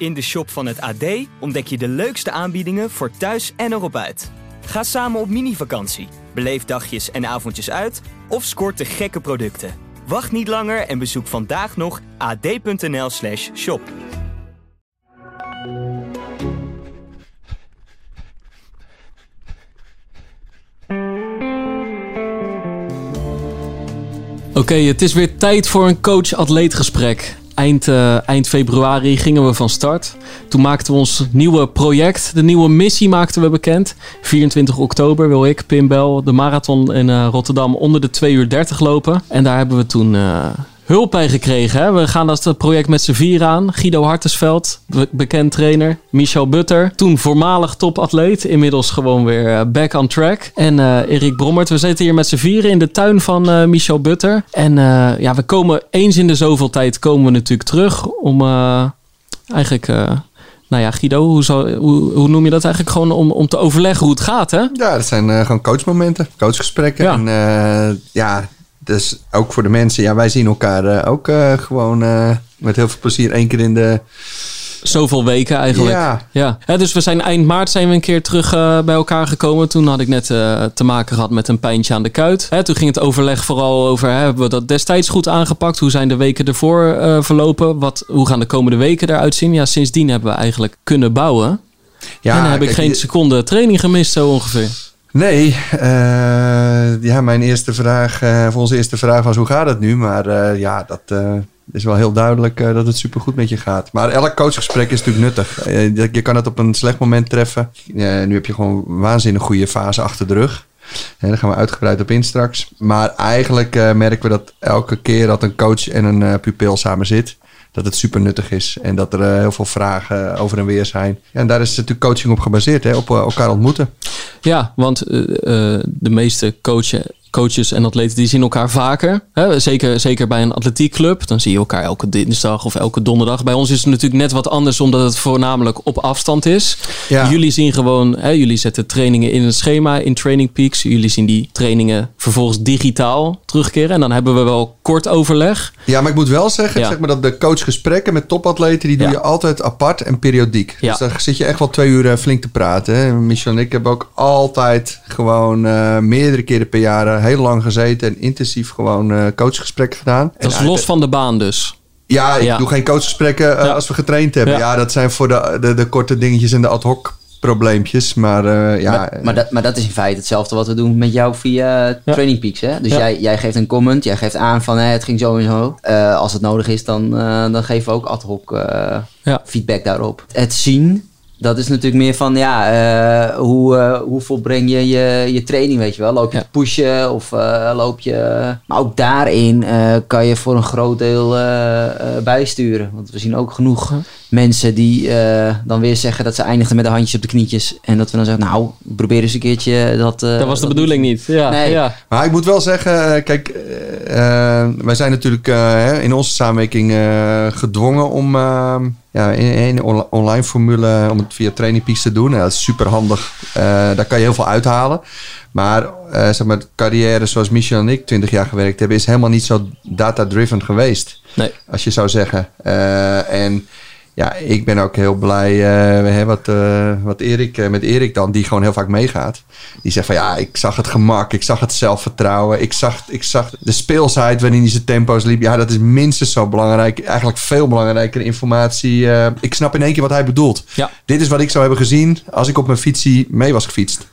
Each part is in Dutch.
In de shop van het AD ontdek je de leukste aanbiedingen voor thuis en erop uit. Ga samen op mini-vakantie, beleef dagjes en avondjes uit of scoort de gekke producten. Wacht niet langer en bezoek vandaag nog ad.nl/slash shop. Oké, het is weer tijd voor een coach-atleet gesprek. Eind, eh, eind februari gingen we van start. Toen maakten we ons nieuwe project, de nieuwe missie maakten we bekend. 24 oktober wil ik, Pim Bel, de marathon in eh, Rotterdam onder de 2 uur 30 lopen. En daar hebben we toen eh, hulp bij gekregen. Hè? We gaan dat project met z'n vier aan. Guido Hartesveld, be- bekend trainer. Michel Butter, toen voormalig topatleet. Inmiddels gewoon weer eh, back on track. En eh, Erik Brommert. We zitten hier met z'n vieren in de tuin van eh, Michel Butter. En ja, we komen eens in de zoveel tijd komen we natuurlijk terug om eigenlijk... nou ja, Guido, hoe, zou, hoe, hoe noem je dat eigenlijk? Gewoon om, om te overleggen hoe het gaat, hè? Ja, dat zijn gewoon coachmomenten, coachgesprekken. Ja. En ja, dus ook voor de mensen. Ja, wij zien elkaar eh, ook eh, gewoon eh, met heel veel plezier één keer in de... Zoveel weken eigenlijk. Ja. Ja. Ja, dus we zijn eind maart zijn we een keer terug bij elkaar gekomen. Toen had ik net te maken gehad met een pijntje aan de kuit. Hè, toen ging het overleg vooral over, hè, hebben we dat destijds goed aangepakt? Hoe zijn de weken ervoor verlopen? Wat, hoe gaan de komende weken eruit zien? Ja, sindsdien hebben we eigenlijk kunnen bouwen. Ja, en dan heb ik geen seconde training gemist zo ongeveer. Nee, eh, ja, mijn eerste vraag, voor onze eerste vraag was hoe gaat het nu? Maar eh, ja, dat is wel heel duidelijk dat het supergoed met je gaat. Maar elk coachgesprek is natuurlijk nuttig. Je- kan het op een slecht moment treffen. Nu heb je gewoon een waanzinnig goede fase achter de rug. En daar gaan we uitgebreid op in straks. Maar eigenlijk merken we dat elke keer dat een coach en een pupil samen zit, dat het super nuttig is. En dat er eh, heel veel vragen over en weer zijn. En daar is natuurlijk coaching op gebaseerd, hè, op eh, elkaar ontmoeten. Ja, want eh, de meeste coachen, coaches en atleten die zien elkaar vaker. Hè? Zeker, zeker bij een atletiekclub. Dan zie je elkaar elke dinsdag of elke donderdag. Bij ons is het natuurlijk net wat anders omdat het voornamelijk op afstand is. Ja. Jullie zien gewoon, hè, jullie zetten trainingen in een schema in Training Peaks. Jullie zien die trainingen vervolgens digitaal terugkeren. En dan hebben we wel kort overleg. Ja, maar ik moet wel zeggen, Ja. zeg maar dat de coachgesprekken met topatleten, die doe Ja. je altijd apart en periodiek. Ja. Dus daar zit je echt wel twee uur eh, flink te praten. Hè. Michel en ik hebben ook altijd gewoon eh, meerdere keren per jaar eh, heel lang gezeten en intensief gewoon coachgesprekken gedaan. Dat is los van de baan dus. Ja, ik doe geen coachgesprekken als we getraind hebben. Ja. Ja, dat zijn voor de, de, de korte dingetjes en de ad hoc probleempjes. Maar eh, ja, maar, maar, dat, maar dat is in feite hetzelfde wat we doen met jou via Ja. Training Peaks. Hè? Dus Ja. jij, jij geeft een comment, jij geeft aan van hè, het ging zo en zo. Eh, als het nodig is, dan, eh, dan geven we ook ad hoc eh, Ja. feedback daarop. Het zien, dat is natuurlijk meer van ja, eh, hoe, eh, hoe volbreng je, je je training, weet je wel. Loop je Ja. te pushen of eh, loop je... Maar ook daarin eh, kan je voor een groot deel bijsturen. Want we zien ook genoeg mensen die eh, dan weer zeggen dat ze eindigden met de handjes op de knietjes. En dat we dan zeggen, nou, probeer eens een keertje dat... eh, Dat was de bedoeling niet. Ja, Nee. ja. Maar ik moet wel zeggen, kijk, wij zijn natuurlijk eh, hè, in onze samenwerking eh, gedwongen om eh, ja, on- online formule om het via Training Peaks te doen. Dat is super handig. Eh, daar kan je heel veel uithalen. Maar eh, zeg maar, carrière zoals Michel en ik 20 jaar gewerkt hebben, is helemaal niet zo data-driven geweest. Nee. Als je zou zeggen. Eh, en ja, ik ben ook heel blij eh, hè, wat, eh, wat Erik, eh, met Erik dan, die gewoon heel vaak meegaat. Die zegt van ja, ik zag het gemak, ik zag het zelfvertrouwen, ik zag, ik zag de speelsheid waarin hij zijn tempo's liep. Ja, dat is minstens zo belangrijk, eigenlijk veel belangrijker informatie. Ik snap in één keer wat hij bedoelt. Ja. Dit is wat ik zou hebben gezien als ik op mijn fietsie mee was gefietst.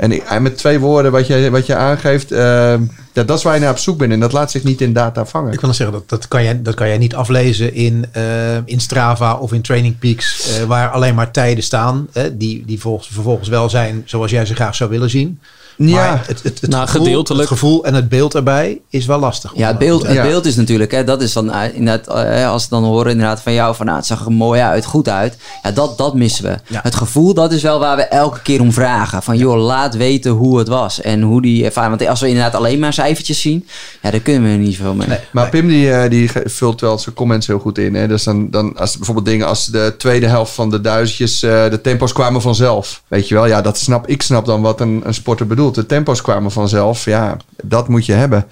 En, met twee woorden wat je, wat je aangeeft, eh, ja, dat is waar je naar op zoek bent. En dat laat zich niet in data vangen. Ik wil zeggen, dat, dat, kan jij, dat kan jij niet aflezen in, eh, in Strava of in Training Peaks, eh, waar alleen maar tijden staan, die, die volgens, vervolgens wel zijn zoals jij ze graag zou willen zien. Ja. Maar het, het, het, Nou, gevoel, gedeeltelijk. het gevoel en het beeld erbij is wel lastig. Ja, het beeld, het Ja. beeld is natuurlijk, hè, dat is dan eh, inderdaad, eh, als ze dan horen inderdaad van jou, van nou, het zag er mooi uit, goed uit. Ja, dat, dat missen we. Ja. Het gevoel, dat is wel waar we elke keer om vragen. Van joh, laat weten hoe het was en hoe die ervaring. Want als we inderdaad alleen maar cijfertjes zien, ja, daar kunnen we er niet zoveel mee. Maar Pim die, eh, die vult wel zijn comments heel goed in. Hè? Dus dan, dan als bijvoorbeeld dingen als de tweede helft van de duizendjes, eh, de tempo's kwamen vanzelf. Weet je wel, ja, dat snap, ik snap dan wat een, een sporter bedoelt. Bedoelt. De tempo's kwamen vanzelf. Ja, dat moet je hebben.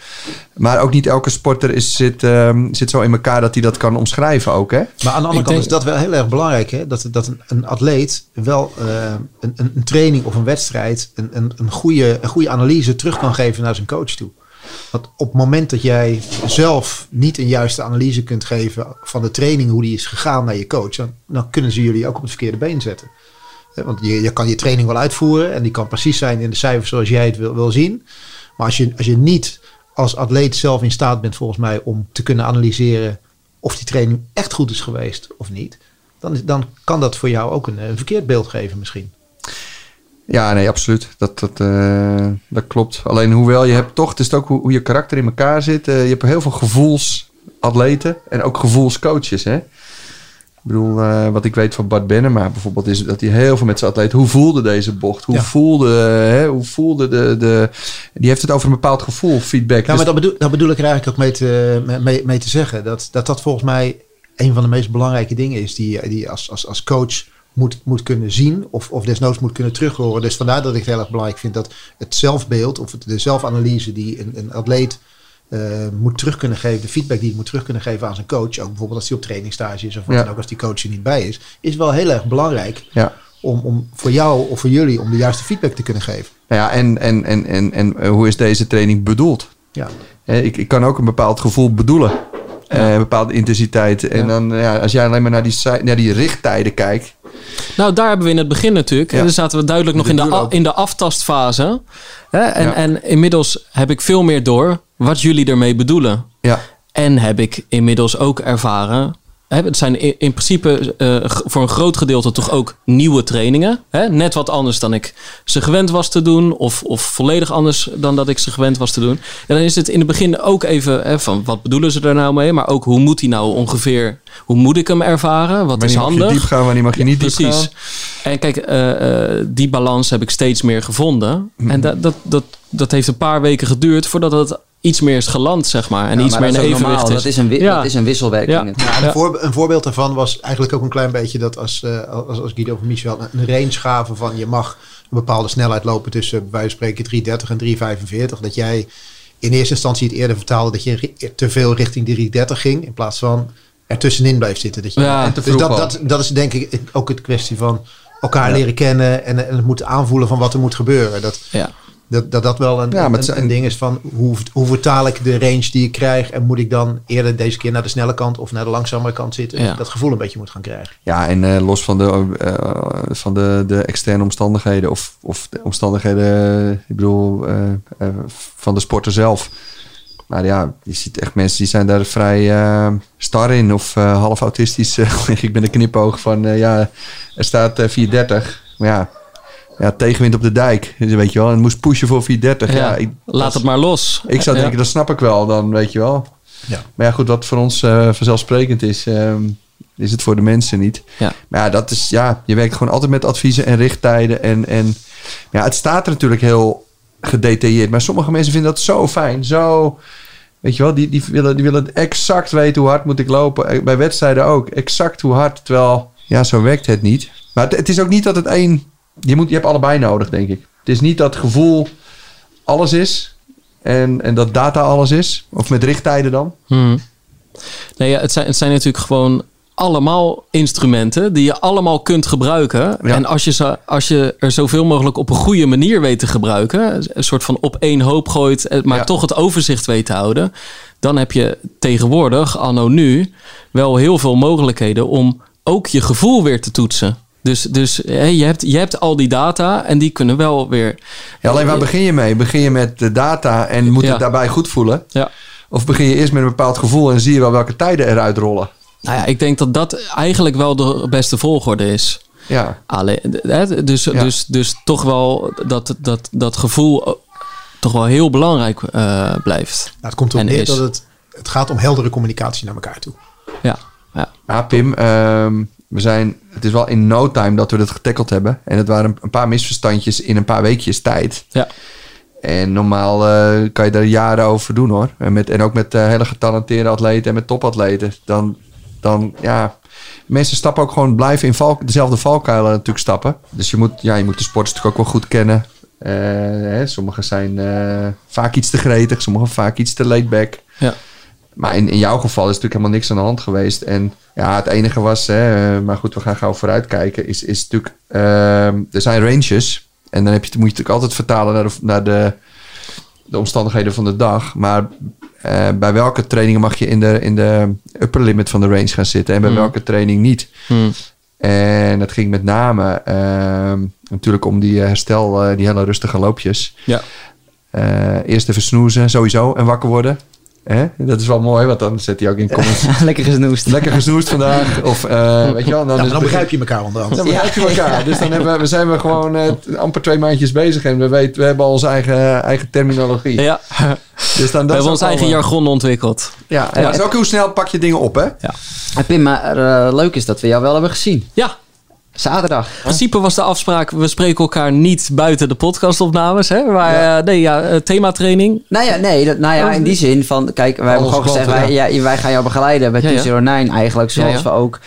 Maar ook niet elke sporter is, zit, ehm, zit zo in elkaar dat hij dat kan omschrijven ook. Hè? Maar aan de andere Ik kant denk- is dat wel heel erg belangrijk. Hè? Dat, dat een, een atleet wel eh, een, een, een training of een wedstrijd een, een, een, goede, een goede analyse terug kan geven naar zijn coach toe. Want op het moment dat jij zelf niet een juiste analyse kunt geven van de training, hoe die is gegaan naar je coach, dan, dan kunnen ze jullie ook op het verkeerde been zetten. Want je, kan je training wel uitvoeren en die kan precies zijn in de cijfers zoals jij het wil, zien. Maar als je, als je niet als atleet zelf in staat bent, volgens mij, om te kunnen analyseren of die training echt goed is geweest of niet, dan, dan kan dat voor jou ook een, verkeerd beeld geven misschien. Ja, nee, absoluut. Dat, dat, eh, dat klopt. Alleen hoewel je hebt toch, het is ook hoe, hoe je karakter in elkaar zit. Eh, je hebt heel veel gevoelsatleten en ook gevoelscoaches. Hè? Ik bedoel, eh, wat ik weet van Bart Bennema bijvoorbeeld, is dat hij heel veel met zijn atleet. Hoe voelde deze bocht? Hoe Ja. voelde, hè, hoe voelde de, de. Die heeft het over een bepaald gevoel, feedback. Ja, Dus- maar dat bedoel, dat bedoel ik er eigenlijk ook mee te, mee- mee, te zeggen. Dat, dat dat volgens mij een van de meest belangrijke dingen is die, je- als, als, als coach moet, moet kunnen zien of, of desnoods moet kunnen terughoren. Dus vandaar dat ik het heel erg belangrijk vind dat het zelfbeeld of de zelfanalyse die een, een atleet eh, moet terug kunnen geven, de feedback die hij moet terug kunnen geven aan zijn coach, ook bijvoorbeeld als hij op trainingstage is of wat Ja. dan ook als die coach er niet bij is, is wel heel erg belangrijk ja. om, om voor jou of voor jullie om de juiste feedback te kunnen geven. Nou ja, en, en, en, en, en eh, hoe is deze training bedoeld? Ja. Hè, ik, ik kan ook een bepaald gevoel bedoelen. Eh, een bepaalde intensiteit. En dan, ja, als jij alleen maar naar die, naar die richttijden kijkt. Nou, daar hebben we in het begin natuurlijk. En dan zaten we duidelijk nog in de, in de aftastfase. Hè? En, en inmiddels heb ik veel meer door wat jullie ermee bedoelen. Ja, En heb ik inmiddels ook ervaren. Het zijn in, in principe eh, voor een groot gedeelte toch ook nieuwe trainingen. Hè? Net wat anders dan ik ze gewend was te doen. Of, of volledig anders dan dat ik ze gewend was te doen. En dan is het in het begin ook even hè, van wat bedoelen ze er nou mee. Maar ook hoe moet die nou ongeveer. Hoe moet ik hem ervaren? Wat is wanneer mag je handig? diep gaan, wanneer mag je niet diep Precies. gaan. En kijk, eh, eh, die balans heb ik steeds meer gevonden. Mhm. En dat, dat, dat, dat heeft een paar weken geduurd voordat het iets meer is geland, zeg maar. En Ja, iets maar meer in evenwicht normaal. is. Dat is een, wi- Ja. dat is een wisselwerking. Ja. een, voor- een voorbeeld daarvan was eigenlijk ook een klein beetje dat als, eh, als, als Guido van Michel een range gaven van je mag een bepaalde snelheid lopen tussen van spreken 330 en 345. Dat jij in eerste instantie het eerder vertaalde dat je te veel richting die 330 ging in plaats van er tussenin bleef zitten. Dat je, Ja, dus dat, dat, dat is denk ik ook het kwestie van elkaar Ja. leren kennen en, en het moeten aanvoelen van wat er moet gebeuren. Dat, Ja. Dat, dat dat wel een, Ja, een, een ding is van hoe, hoe vertaal ik de range die ik krijg en moet ik dan eerder deze keer naar de snelle kant of naar de langzamere kant zitten. Ja. Dat gevoel een beetje moet gaan krijgen. Ja, en eh, los van, de, eh, van de, de externe omstandigheden of, of de omstandigheden, eh, ik bedoel, van de sporter zelf. Maar ja, je ziet echt mensen die zijn daar vrij star in of eh, half autistisch. ik ben de knipoog van, eh, ja, er staat eh, 430. Maar ja, ja, tegenwind op de dijk, dus weet je wel. En moest pushen voor 430. Ja, Ja, ik, Laat dat- het maar los. Ik zou Ja. denken, dat snap ik wel dan, weet je wel. Ja. Maar ja, goed, wat voor ons eh, vanzelfsprekend is, ehm, is het voor de mensen niet. Ja. Maar ja, dat is, ja, je werkt gewoon altijd met adviezen en richttijden. En, en ja, het staat er natuurlijk heel gedetailleerd. Maar sommige mensen vinden dat zo fijn. Zo, weet je wel, die, die, willen, die willen exact weten hoe hard moet ik lopen. Eh, Bij wedstrijden ook, exact hoe hard. Terwijl, ja, zo werkt het niet. Maar het, het is ook niet dat het één... Je, moet, je hebt allebei nodig, denk ik. Het is niet dat gevoel alles is. En, en dat data alles is. Of met richttijden dan. Hmm. Nee, ja, het, zijn, het zijn natuurlijk gewoon allemaal instrumenten die je allemaal kunt gebruiken. Ja. En als je, ze, als je er zoveel mogelijk op een goede manier weet te gebruiken, een soort van op één hoop gooit, eh, maar Ja. toch het overzicht weet te houden, dan heb je tegenwoordig, anno nu, wel heel veel mogelijkheden om ook je gevoel weer te toetsen. Dus, dus je, hebt, je hebt al die data en die kunnen wel weer. Ja, alleen waar begin je mee? Begin je met de data en moet Ja. het daarbij goed voelen? Ja. Of begin je eerst met een bepaald gevoel en zie je wel welke tijden eruit rollen? Nou ja, ik denk dat dat eigenlijk wel de beste volgorde is. Ja, Alleen, hè, dus, Ja. dus, dus toch wel dat, dat, dat gevoel eh, toch wel heel belangrijk eh, blijft. Nou, het komt erop neer is. dat het, het gaat om heldere communicatie naar elkaar toe. Ja, ja. ja Pim, ehm, we zijn, het is wel in no time dat we dit getackeld hebben. En het waren een paar misverstandjes in een paar weekjes tijd. ja. En normaal eh, kan je daar jaren over doen hoor. En, met, en ook met eh, hele getalenteerde atleten en met topatleten. Dan, dan ja, mensen stappen ook gewoon blijven in dezelfde valkuilen natuurlijk stappen. Dus je moet, ja, je moet de sporters natuurlijk ook wel goed kennen. Eh, hè, sommige zijn vaak iets te gretig, sommige vaak iets te laid back. Ja. Maar in, in jouw geval is natuurlijk helemaal niks aan de hand geweest. En ja, het enige was, hè, eh, maar goed, we gaan gauw vooruitkijken, is, is natuurlijk, ehm, er zijn ranges. En dan heb je, moet je natuurlijk altijd vertalen naar de, naar de, de omstandigheden van de dag. Maar eh, bij welke trainingen mag je in de, in de upper limit van de range gaan zitten en bij Hmm. welke training niet? Hmm. En dat ging met name ehm, natuurlijk om die eh, herstel, die hele rustige loopjes. Ja. Eerst even snoezen, sowieso, en wakker worden. Hè? Dat is wel mooi, want dan zet hij ook in comments. Lekker gesnoest. Lekker gesnoest vandaag. Of eh, weet je wel, dan, Ja, begrijp je elkaar onderhand. dan begrijp je elkaar. Dus dan hebben we, we zijn we gewoon eh, amper twee maandjes bezig. En we, weten, we hebben al onze eigen, eigen terminologie. Ja, Dus dan, we hebben ons eigen eh, jargon ontwikkeld. Ja, en dat is ook hoe snel pak je dingen op, hè? En Pim, maar leuk is dat we jou wel hebben gezien. Ja, Zaterdag. in principe was de afspraak, we spreken elkaar niet buiten de podcastopnames. Hè? Maar Ja. eh, nee, ja, eh, thematraining. Nou ja, nee, dat, nou ja, in die zin van, kijk, wij hebben gewoon gezegd, wij, ja, wij gaan jou begeleiden bij Ja, ja. Tussen 9 eigenlijk, zoals we ook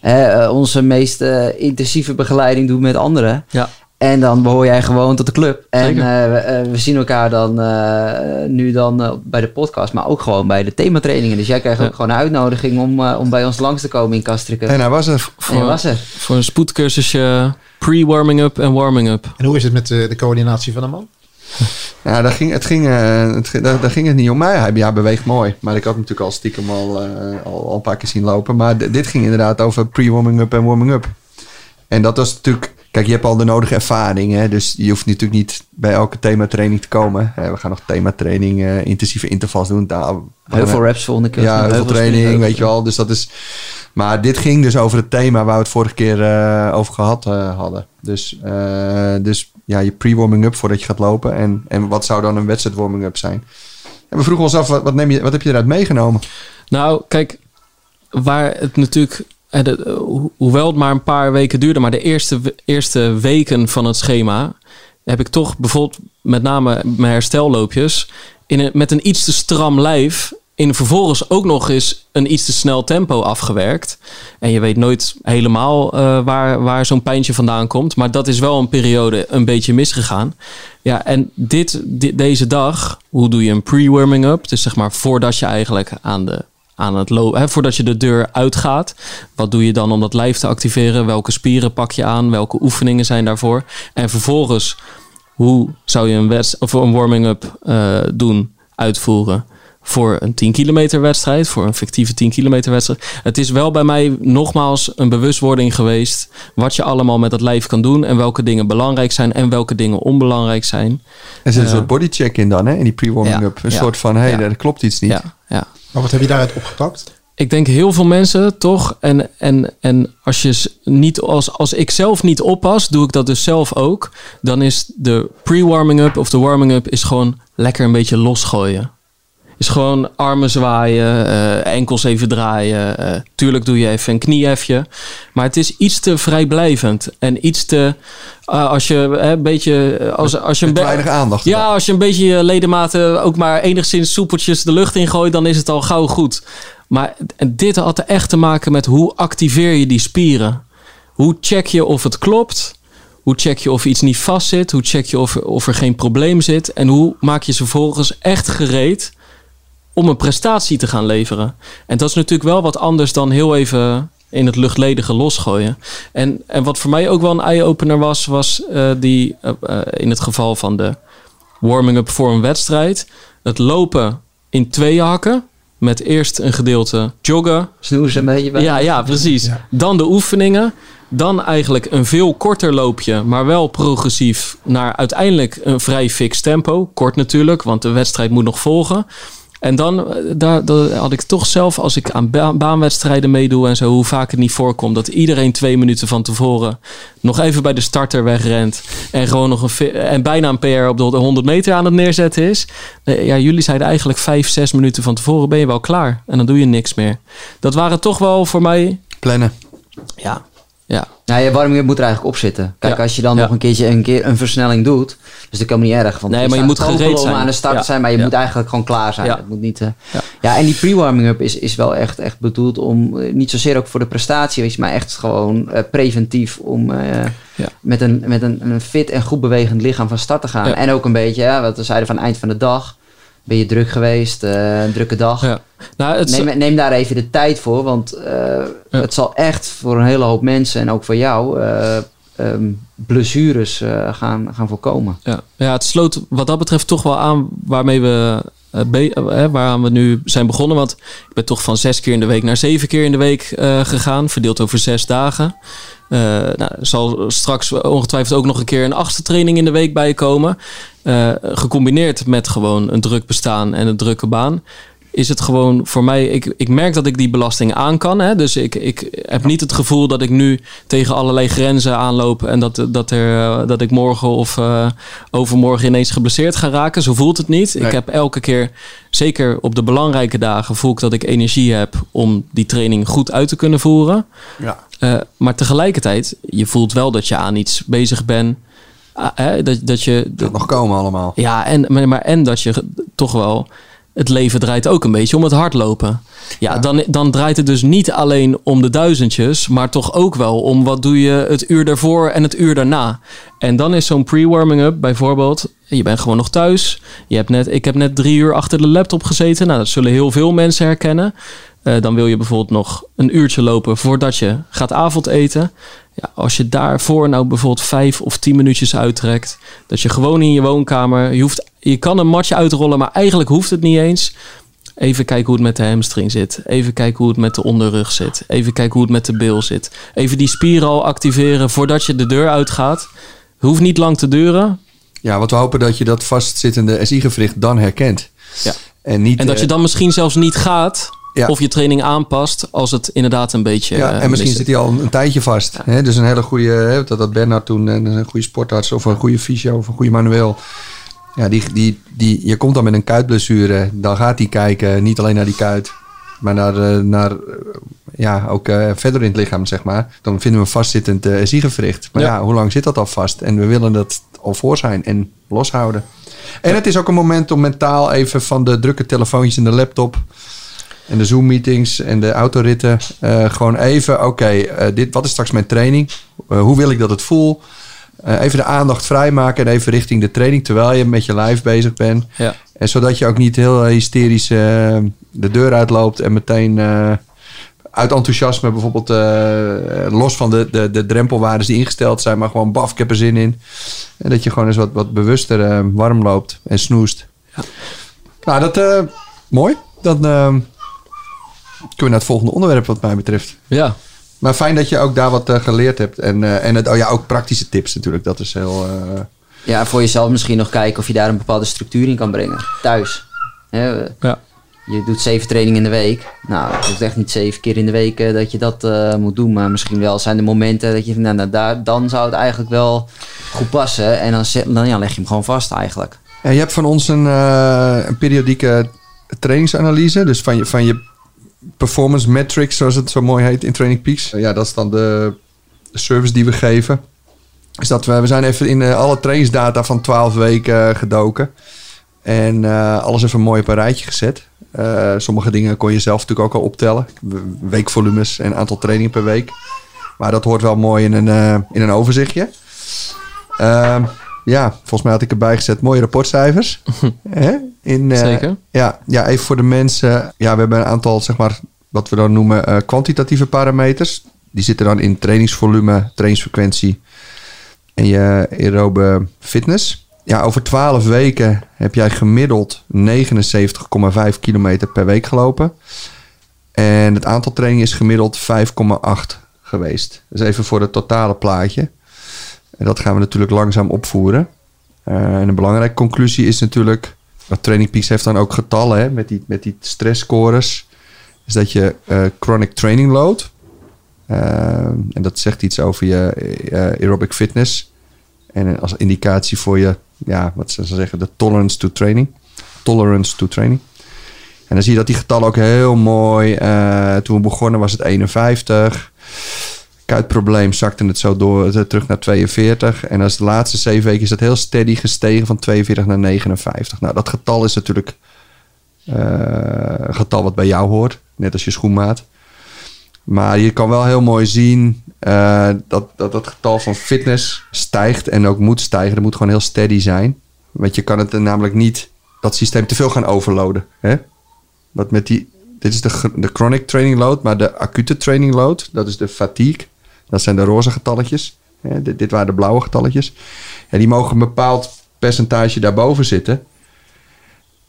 eh, onze meest intensieve begeleiding doen met anderen. Ja. En dan behoor jij gewoon tot de club. En eh, we, eh, we zien elkaar dan eh, nu dan eh, bij de podcast, maar ook gewoon bij de thematrainingen. Dus jij krijgt Ja. ook gewoon een uitnodiging om, eh, om bij ons langs te komen in Kastriken. En hij was er. En je was er. Voor een spoedcursusje pre-warming-up en warming-up. En hoe is het met de coördinatie van de man? Ja, daar ging, het, ging, het, ging- daar, daar ging het niet om mij. Hij ja, beweegt mooi. Maar ik had hem natuurlijk al stiekem al, al, al een paar keer zien lopen. Maar dit ging inderdaad over pre-warming-up en warming-up. En dat was natuurlijk... Kijk, je hebt al de nodige ervaring. Hè? Dus je hoeft natuurlijk niet bij elke thematraining te komen. Eh, we gaan nog thematraining, eh, intensieve intervals doen. Daar, Heel veel reps volgende keer. Ja, heel veel training, weet je wel. Dus dat is... Maar dit ging dus over het thema waar we het vorige keer eh, over gehad eh, hadden. Dus, eh, dus ja, je pre-warming-up voordat je gaat lopen. En, en wat zou dan een wedstrijd warming-up zijn? En we vroegen ons af, wat, wat, neem je, wat heb je eruit meegenomen? Nou, kijk, waar het natuurlijk, eh, eh, hoewel het maar een paar weken duurde, maar de eerste, eerste weken van het schema heb ik toch bijvoorbeeld met name mijn herstelloopjes in met een iets te stram lijf in vervolgens ook nog eens een iets te snel tempo afgewerkt. En je weet nooit helemaal eh, waar, waar zo'n pijntje vandaan komt. Maar dat is wel een periode een beetje misgegaan. Ja, en dit, di- deze dag, hoe doe je een pre-warming up? Dus zeg maar voordat je eigenlijk aan de aan het lopen, voordat je de deur uitgaat. Wat doe je dan om dat lijf te activeren? Welke spieren pak je aan? Welke oefeningen zijn daarvoor? En vervolgens, hoe zou je een, wedst- of een warming-up eh, doen, uitvoeren? Voor een 10 kilometer wedstrijd, voor een fictieve 10 kilometer wedstrijd. Het is wel bij mij nogmaals een bewustwording geweest. wat je allemaal met dat lijf kan doen. en welke dingen belangrijk zijn en welke dingen onbelangrijk zijn. Er zit een Ja. soort bodycheck in dan, hè? In die pre-warming-up. Ja, Een ja, soort van, hé, hey, ja. er klopt iets niet. Ja, ja. Maar wat heb je daaruit opgepakt? Ik denk heel veel mensen toch. En, en, en als, je niet, als, als ik zelf niet oppas, doe ik dat dus zelf ook. Dan is de pre-warming-up of de warming-up is gewoon lekker een beetje losgooien. Is gewoon armen zwaaien, eh, enkels even draaien. eh, tuurlijk doe je even een kniehefje. Maar het is iets te vrijblijvend. En iets te. eh, als je een beetje. Als, als je een be- weinig aandacht. ja, als je een beetje je ledematen ook maar enigszins soepeltjes de lucht ingooit, dan is het al gauw goed. Maar dit had echt te maken met hoe activeer je die spieren? Hoe check je of het klopt? Hoe check je of iets niet vast zit? Hoe check je of of er geen probleem zit? En hoe maak je ze vervolgens echt gereed om een prestatie te gaan leveren? En dat is natuurlijk wel wat anders dan heel even in het luchtledige losgooien. En, en wat voor mij ook wel een eye-opener was, was eh, die eh, eh, in het geval van de warming-up voor een wedstrijd. Het lopen in twee hakken. Met eerst een gedeelte joggen. Snoezen een beetje bij. Ja, ja, precies. Ja. Dan de oefeningen. Dan eigenlijk een veel korter loopje, maar wel progressief naar uiteindelijk een vrij fix tempo. Kort natuurlijk, want de wedstrijd moet nog volgen. En dan eh, daar, daar had ik toch zelf, als ik aan ba- baanwedstrijden meedoe en zo, hoe vaak het niet voorkomt, dat iedereen twee minuten van tevoren nog even bij de starter wegrent. En gewoon nog een en bijna een PR op de 100 meter aan het neerzetten is. Ja, jullie zeiden eigenlijk vijf, zes minuten van tevoren ben je wel klaar. En dan doe je niks meer. Dat waren toch wel voor mij Plannen. ja, Ja, Nou, je warming-up moet er eigenlijk op zitten. Kijk, Ja. als je dan Ja. nog een keertje een, keer een versnelling doet, dus dat kan niet erg. Want Nee, maar je moet gereed zijn. aan de start Ja. zijn, maar je moet eigenlijk gewoon klaar zijn. Ja. Het moet niet, eh, Ja. ja. en die pre-warming-up is, is wel echt, echt bedoeld om, eh, niet zozeer ook voor de prestatie, weet je, maar echt gewoon eh, preventief om met, een, met een, een fit en goed bewegend lichaam van start te gaan. En ook een beetje, ja, wat we zeiden van eind van de dag, ben je druk geweest, eh, een drukke dag. ja. Nou, het, Neem, neem daar even de tijd voor, want eh, het zal echt voor een hele hoop mensen en ook voor jou eh, ehm, blessures gaan, gaan voorkomen. Ja, ja, het sloot wat dat betreft toch wel aan waarmee we, eh, waaraan we nu zijn begonnen. Want ik ben toch van zes keer in de week naar zeven keer in de week gegaan, verdeeld over zes dagen. Nou, er zal straks ongetwijfeld ook nog een keer een achtste training in de week bij komen. Eh, gecombineerd met gewoon een druk bestaan en een drukke baan. Is het gewoon voor mij, ik, ik merk dat ik die belasting aan kan. Hè? Dus ik, ik heb niet het gevoel dat ik nu tegen allerlei grenzen aanloop. En dat, dat, er, eh, dat ik morgen of eh, overmorgen ineens geblesseerd ga raken. Zo voelt het niet. Nee. Ik heb elke keer, zeker op de belangrijke dagen, voel ik dat ik energie heb om die training goed uit te kunnen voeren. Ja. Maar tegelijkertijd, je voelt wel dat je aan iets bezig bent. Ah, hè, dat, dat je, Dat nog komen allemaal. ja, en, maar, maar en dat je toch wel. Het leven draait ook een beetje om het hardlopen. Ja, Dan, dan draait het dus niet alleen om de duizendjes, maar toch ook wel om wat doe je het uur daarvoor en het uur daarna. En dan is zo'n pre-warming-up bijvoorbeeld. Je bent gewoon nog thuis. Je hebt net, ik heb net drie uur achter de laptop gezeten. Nou, dat zullen heel veel mensen herkennen. Eh, dan wil je bijvoorbeeld nog een uurtje lopen voordat je gaat avondeten. Ja, als je daarvoor nou bijvoorbeeld vijf of tien minuutjes uittrekt. Dat je gewoon in je woonkamer. Je, hoeft, je kan een matje uitrollen, maar eigenlijk hoeft het niet eens. Even kijken hoe het met de hamstring zit. Even kijken hoe het met de onderrug zit. Even kijken hoe het met de bil zit. Even die spieren al activeren voordat je de deur uitgaat. Hoeft niet lang te duren. Ja, want we hopen dat je dat vastzittende SI-gewricht dan herkent. Ja. En, niet, En dat je eh, dan misschien zelfs niet gaat. Ja. Of je training aanpast als het inderdaad een beetje. Ja, eh, en misschien mis zit hij al een, een tijdje vast. Hè? Dus een hele goede, hè, dat had Bernard toen, eh, een goede sportarts of een goede fysio of een goede manueel. Ja, die, die, die, je komt dan met een kuitblessure, dan gaat hij kijken, niet alleen naar die kuit, maar naar, eh, naar eh, ja, ook eh, verder in het lichaam, zeg maar. Dan vinden we een vastzittend uh. Maar ja. Ja. hoe lang zit dat al vast? En we willen dat al voor zijn en loshouden. En het is ook een moment om mentaal even van de drukke telefoontjes en de laptop en de Zoom-meetings en de autoritten. eh, gewoon even, oké, eh, dit wat is straks mijn training? Eh, hoe wil ik dat het voel? Even de aandacht vrijmaken en even richting de training terwijl je met je lijf bezig bent. Ja. En zodat je ook niet heel hysterisch de deur uitloopt en meteen uit enthousiasme bijvoorbeeld los van de, de, de drempelwaardes die ingesteld zijn, maar gewoon baf, ik heb er zin in. En dat je gewoon eens wat, wat bewuster warm loopt en snoest. Nou, dat mooi. Dan kunnen we naar het volgende onderwerp wat mij betreft. Ja. Maar fijn dat je ook daar wat eh, geleerd hebt. En, eh, en het, oh ja, ook praktische tips natuurlijk. Dat is heel... eh, Ja, voor jezelf misschien nog kijken of je daar een bepaalde structuur in kan brengen. Thuis. Hè, Ja. Je doet zeven trainingen in de week. Nou, het is echt niet zeven keer in de week dat je dat eh, moet doen. Maar misschien wel zijn er momenten dat je nou, nou, daar, dan zou het eigenlijk wel goed passen. En dan, zet- dan ja, leg je hem gewoon vast eigenlijk. Ja, je hebt van ons een, eh, een periodieke trainingsanalyse. Dus van je, van je performance metrics, zoals het zo mooi heet in Training Peaks. Ja, dat is dan de, service die we geven. Is dat we, we zijn even in eh, alle trainingsdata van 12 weken gedoken. En eh, alles even mooi op een rijtje gezet. Eh, sommige dingen kon je zelf natuurlijk ook al optellen. Weekvolumes en aantal trainingen per week. Maar dat hoort wel mooi in een, eh, in een overzichtje. Ja, volgens mij had ik erbij gezet mooie rapportcijfers. Hè? In, eh, Zeker. Ja, ja, even voor de mensen. Ja, we hebben een aantal, zeg maar, wat we dan noemen eh, kwantitatieve parameters. Die zitten dan in trainingsvolume, trainingsfrequentie en je aerobe fitness. Ja, over 12 weken heb jij gemiddeld 79,5 kilometer per week gelopen. En het aantal trainingen is gemiddeld 5,8 geweest. Dus even voor het totale plaatje. En dat gaan we natuurlijk langzaam opvoeren. Eh, en een belangrijke conclusie is natuurlijk... Dat Training Peaks heeft dan ook getallen hè, met, die, met die stressscores. Is dat je eh, chronic training load... eh, en dat zegt iets over je aerobic fitness. En als indicatie voor je, ja, wat ze zeggen, de tolerance to training. Tolerance to training. En dan zie je dat die getallen ook heel mooi. toen we begonnen was het 51. Kuitprobleem zakte het zo door eh, terug naar 42. En als de laatste zeven weken is dat heel steady gestegen van 42 naar 59. Nou, dat getal is natuurlijk eh, een getal wat bij jou hoort, net als je schoenmaat. Maar je kan wel heel mooi zien eh, dat, dat dat getal van fitness stijgt en ook moet stijgen. Dat moet gewoon heel steady zijn. Want je kan het namelijk niet, dat systeem te veel gaan overloaden. Hè? Wat met die, dit is de, de chronic training load, maar de acute training load, dat is de fatigue. Dat zijn de roze getalletjes. Dit, dit waren de blauwe getalletjes. En die mogen een bepaald percentage daarboven zitten.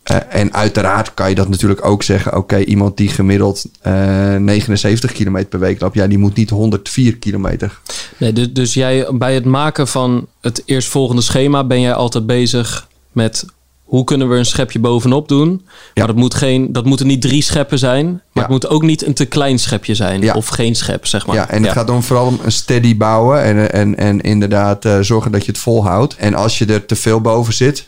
Eh, en uiteraard kan je dat natuurlijk ook zeggen. Oké, iemand die gemiddeld eh 79 kilometer per week loopt. Ja, die moet niet 104 kilometer. Nee, dus, dus jij bij het maken van het eerstvolgende schema ben jij altijd bezig met hoe kunnen we een schepje bovenop doen. Maar dat, moet geen, dat moeten niet drie scheppen zijn. Maar Ja. het moet ook niet een te klein schepje zijn. Ja. Of geen schep, zeg maar. Ja, en het gaat om vooral om een steady bouwen. En, en, en inderdaad eh, zorgen dat je het volhoudt. En als je er te veel boven zit.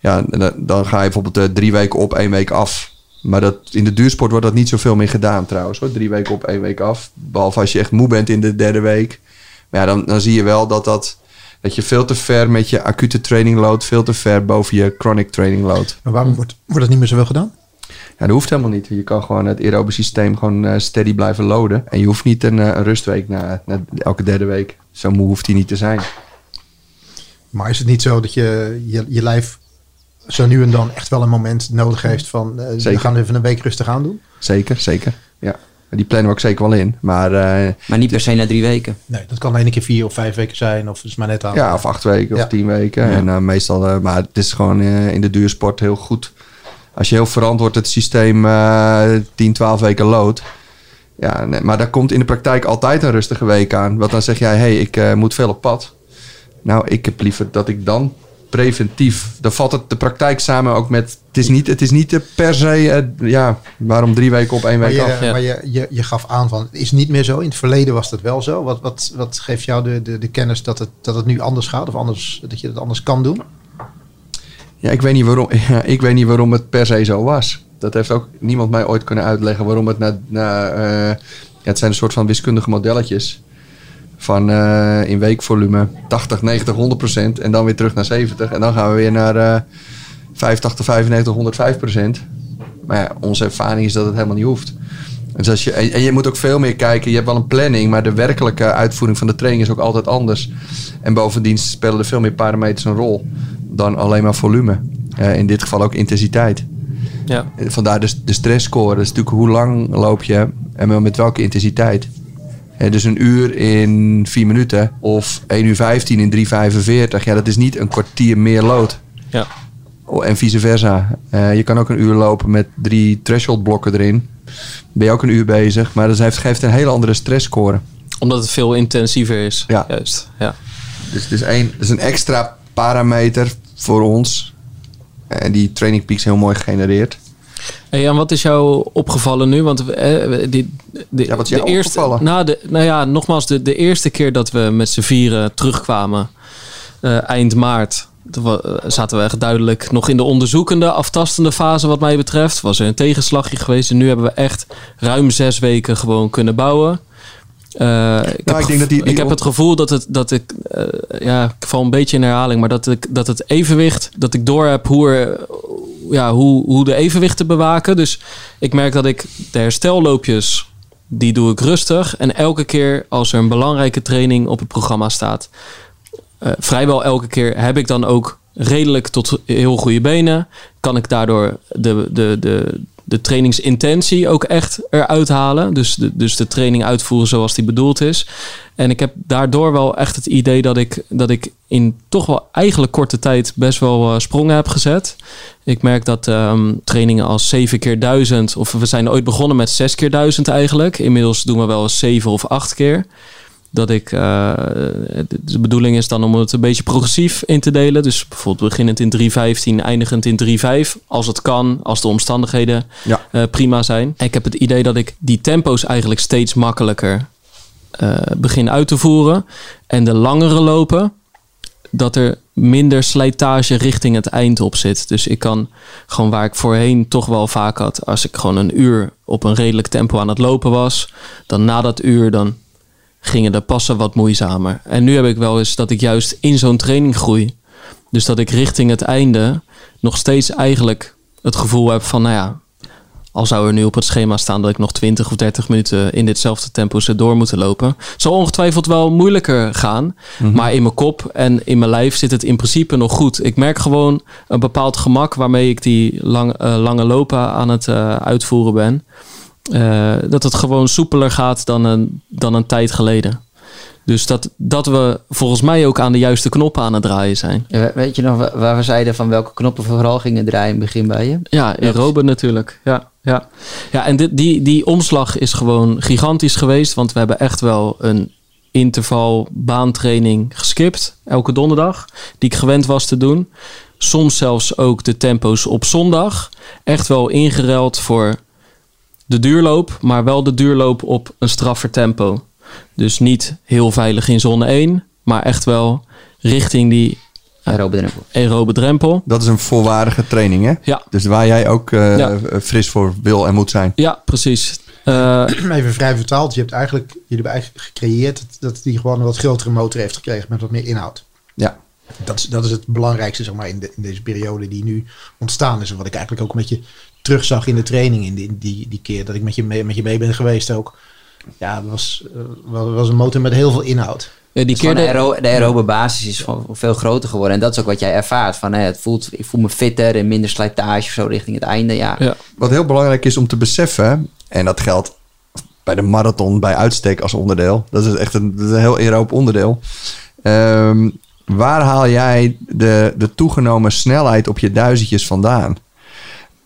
Ja, dan, dan ga je bijvoorbeeld eh, drie weken op, één week af. Maar dat, in de duursport wordt dat niet zoveel meer gedaan trouwens. Hoor. Drie weken op, één week af. Behalve als je echt moe bent in de derde week. Maar ja, dan, dan zie je wel dat, dat, dat je veel te ver met je acute training load... veel te ver boven je chronic training load. Maar waarom wordt, wordt dat niet meer zoveel gedaan? Ja, dat hoeft helemaal niet. Je kan gewoon het aerobe systeem gewoon eh, steady blijven loaden. En je hoeft niet een, eh, een rustweek na, na elke derde week. Zo moe hoeft hij niet te zijn. Maar is het niet zo dat je je, je lijf zo nu en dan echt wel een moment nodig heeft van... eh, we gaan even een week rustig aan doen? Zeker, zeker. Ja. Die plannen we ook zeker wel in. Maar eh, Maar niet per se na drie weken. Nee, dat kan één keer vier of vijf weken zijn. Of is maar net aan. ja, of acht weken of tien weken. En eh, meestal, eh, maar het is gewoon eh, in de duursport heel goed. Als je heel verantwoord het systeem eh 10, 12 weken loodt. Ja, nee, maar daar komt in de praktijk altijd een rustige week aan. Want dan zeg jij, hey, ik eh, moet veel op pad. Nou, ik heb liever dat ik dan preventief. Dan valt het de praktijk samen ook met. Het is niet, het is niet eh, per se. eh, ja, waarom drie weken op één Maar, week je, af? Ja. maar je, je, je gaf aan van, het is niet meer zo. In het verleden was dat wel zo. Wat, wat, wat geeft jou de, de, de kennis dat het, dat het nu anders gaat? Of anders, dat je het anders kan doen? Ja, ik weet, niet waarom, ja, ik weet niet waarom het per se zo was. Dat heeft ook niemand mij ooit kunnen uitleggen waarom het na. na eh, ja, het zijn een soort van wiskundige modelletjes. Van in weekvolume 80, 90, 100 procent. En dan weer terug naar 70. En dan gaan we weer naar 85, 95, 105 procent. Maar ja, onze ervaring is dat het helemaal niet hoeft. Dus als je, en, je moet ook veel meer kijken. Je hebt wel een planning, maar de werkelijke uitvoering van de training is ook altijd anders. En bovendien spelen er veel meer parameters een rol dan alleen maar volume. In dit geval ook intensiteit. Ja. Vandaar de, de stressscore. Dat is natuurlijk hoe lang loop je en met welke intensiteit. Dus een uur in 4 minuten of 1 uur 15 in 3,45. Ja, dat is niet een kwartier meer lood. Ja. Oh, En vice versa. Eh, je kan ook een uur lopen met drie threshold blokken erin. Ben je ook een uur bezig. Maar dat heeft, geeft een hele andere stressscore. Omdat het veel intensiever is. Ja. Juist. Ja. Dus het is, een, het is een extra parameter voor ons. En die training peaks heel mooi gegenereerd. Hey, en wat is jou opgevallen nu? Want eh, die, de, Ja, wat is de jou eerste, opgevallen? Nou, de, nou ja, nogmaals, de, de eerste keer dat we met z'n vieren terugkwamen, eh, eind maart, eh, zaten we echt duidelijk nog in de onderzoekende, aftastende fase wat mij betreft. Was er een tegenslagje geweest en nu hebben we echt ruim zes weken gewoon kunnen bouwen. Eh, ik heb, Nou, ik denk dat die- die ik heb het gevoel dat, het, dat ik, eh, ja, ik val een beetje in herhaling, maar dat, ik, dat het evenwicht, dat ik door heb hoe, er, ja, hoe, hoe de evenwicht te bewaken. Dus ik merk dat ik de herstelloopjes, die doe ik rustig. En elke keer als er een belangrijke training op het programma staat, eh, vrijwel elke keer heb ik dan ook redelijk tot heel goede benen. Kan ik daardoor de, de, de, de trainingsintentie ook echt eruit halen. Dus de, dus de training uitvoeren zoals die bedoeld is. En ik heb daardoor wel echt het idee dat ik, dat ik in toch wel eigenlijk korte tijd best wel eh, sprongen heb gezet. Ik merk dat ehm, trainingen als 7 keer 1000, of we zijn ooit begonnen met 6 keer 1000 eigenlijk. Inmiddels doen we wel eens 7 of 8 keer. Dat ik, eh, de- bedoeling is dan om het een beetje progressief in te delen. Dus bijvoorbeeld beginnend in 3.15, eindigend in 3.5. Als het kan, als de omstandigheden Ja. eh, prima zijn. En ik heb het idee dat ik die tempo's eigenlijk steeds makkelijker eh, begin uit te voeren. En de langere lopen, dat er minder slijtage richting het eind op zit. Dus ik kan gewoon waar ik voorheen toch wel vaak had, als ik gewoon een uur op een redelijk tempo aan het lopen was, dan na dat uur dan gingen de passen wat moeizamer. En nu heb ik wel eens dat ik juist in zo'n training groei. Dus dat ik richting het einde nog steeds eigenlijk het gevoel heb van, nou ja, al zou er nu op het schema staan dat ik nog 20 of 30 minuten in ditzelfde tempo zou door moeten lopen. Zal ongetwijfeld wel moeilijker gaan. Maar in mijn kop en in mijn lijf zit het in principe nog goed. Ik merk gewoon een bepaald gemak waarmee ik die lang, eh, lange lopen aan het eh, uitvoeren ben. Eh, dat het gewoon soepeler gaat dan een, dan een tijd geleden. Dus dat, dat we volgens mij ook aan de juiste knoppen aan het draaien zijn. Ja, Weet je nog wa- waar we zeiden van welke knoppen we vooral gingen draaien in het begin bij je? Ja, aerobe natuurlijk. Ja, ja. ja en dit, die, die omslag is gewoon gigantisch geweest. Want we hebben echt wel een interval baantraining geskipt. Elke donderdag. Die ik gewend was te doen. Soms zelfs ook de tempo's op zondag. Echt wel ingeruild voor de duurloop. Maar wel de duurloop op een straffer tempo. Dus niet heel veilig in zone 1. Maar echt wel richting die Aerobe drempel. aerobe drempel. Dat is een volwaardige training, hè? Ja, Dus waar jij ook eh, Ja. fris voor wil en moet zijn. ja precies. Eh, Even vrij vertaald. Je hebt eigenlijk, jullie hebben eigenlijk gecreëerd dat, dat die gewoon een wat grotere motor heeft gekregen met wat meer inhoud. Ja. Dat is, dat is het belangrijkste zeg maar, in, de, in deze periode die nu ontstaan is. En wat ik eigenlijk ook een beetje terugzag in de training in die, die, die keer dat ik met je, mee, met je mee ben geweest ook. Ja, dat was, eh, was, was een motor met heel veel inhoud. die Dus keer de, de, aero- de aerobe basis is van, veel groter geworden. En dat is ook wat jij ervaart. Van, hè, het voelt, ik voel me fitter en minder slijtage of zo richting het einde. Ja, Ja. Wat heel belangrijk is om te beseffen, en dat geldt bij de marathon bij uitstek als onderdeel. Dat is echt een, dat is een heel aeroop onderdeel. Ehm, waar haal jij de, de toegenomen snelheid op je duizendjes vandaan?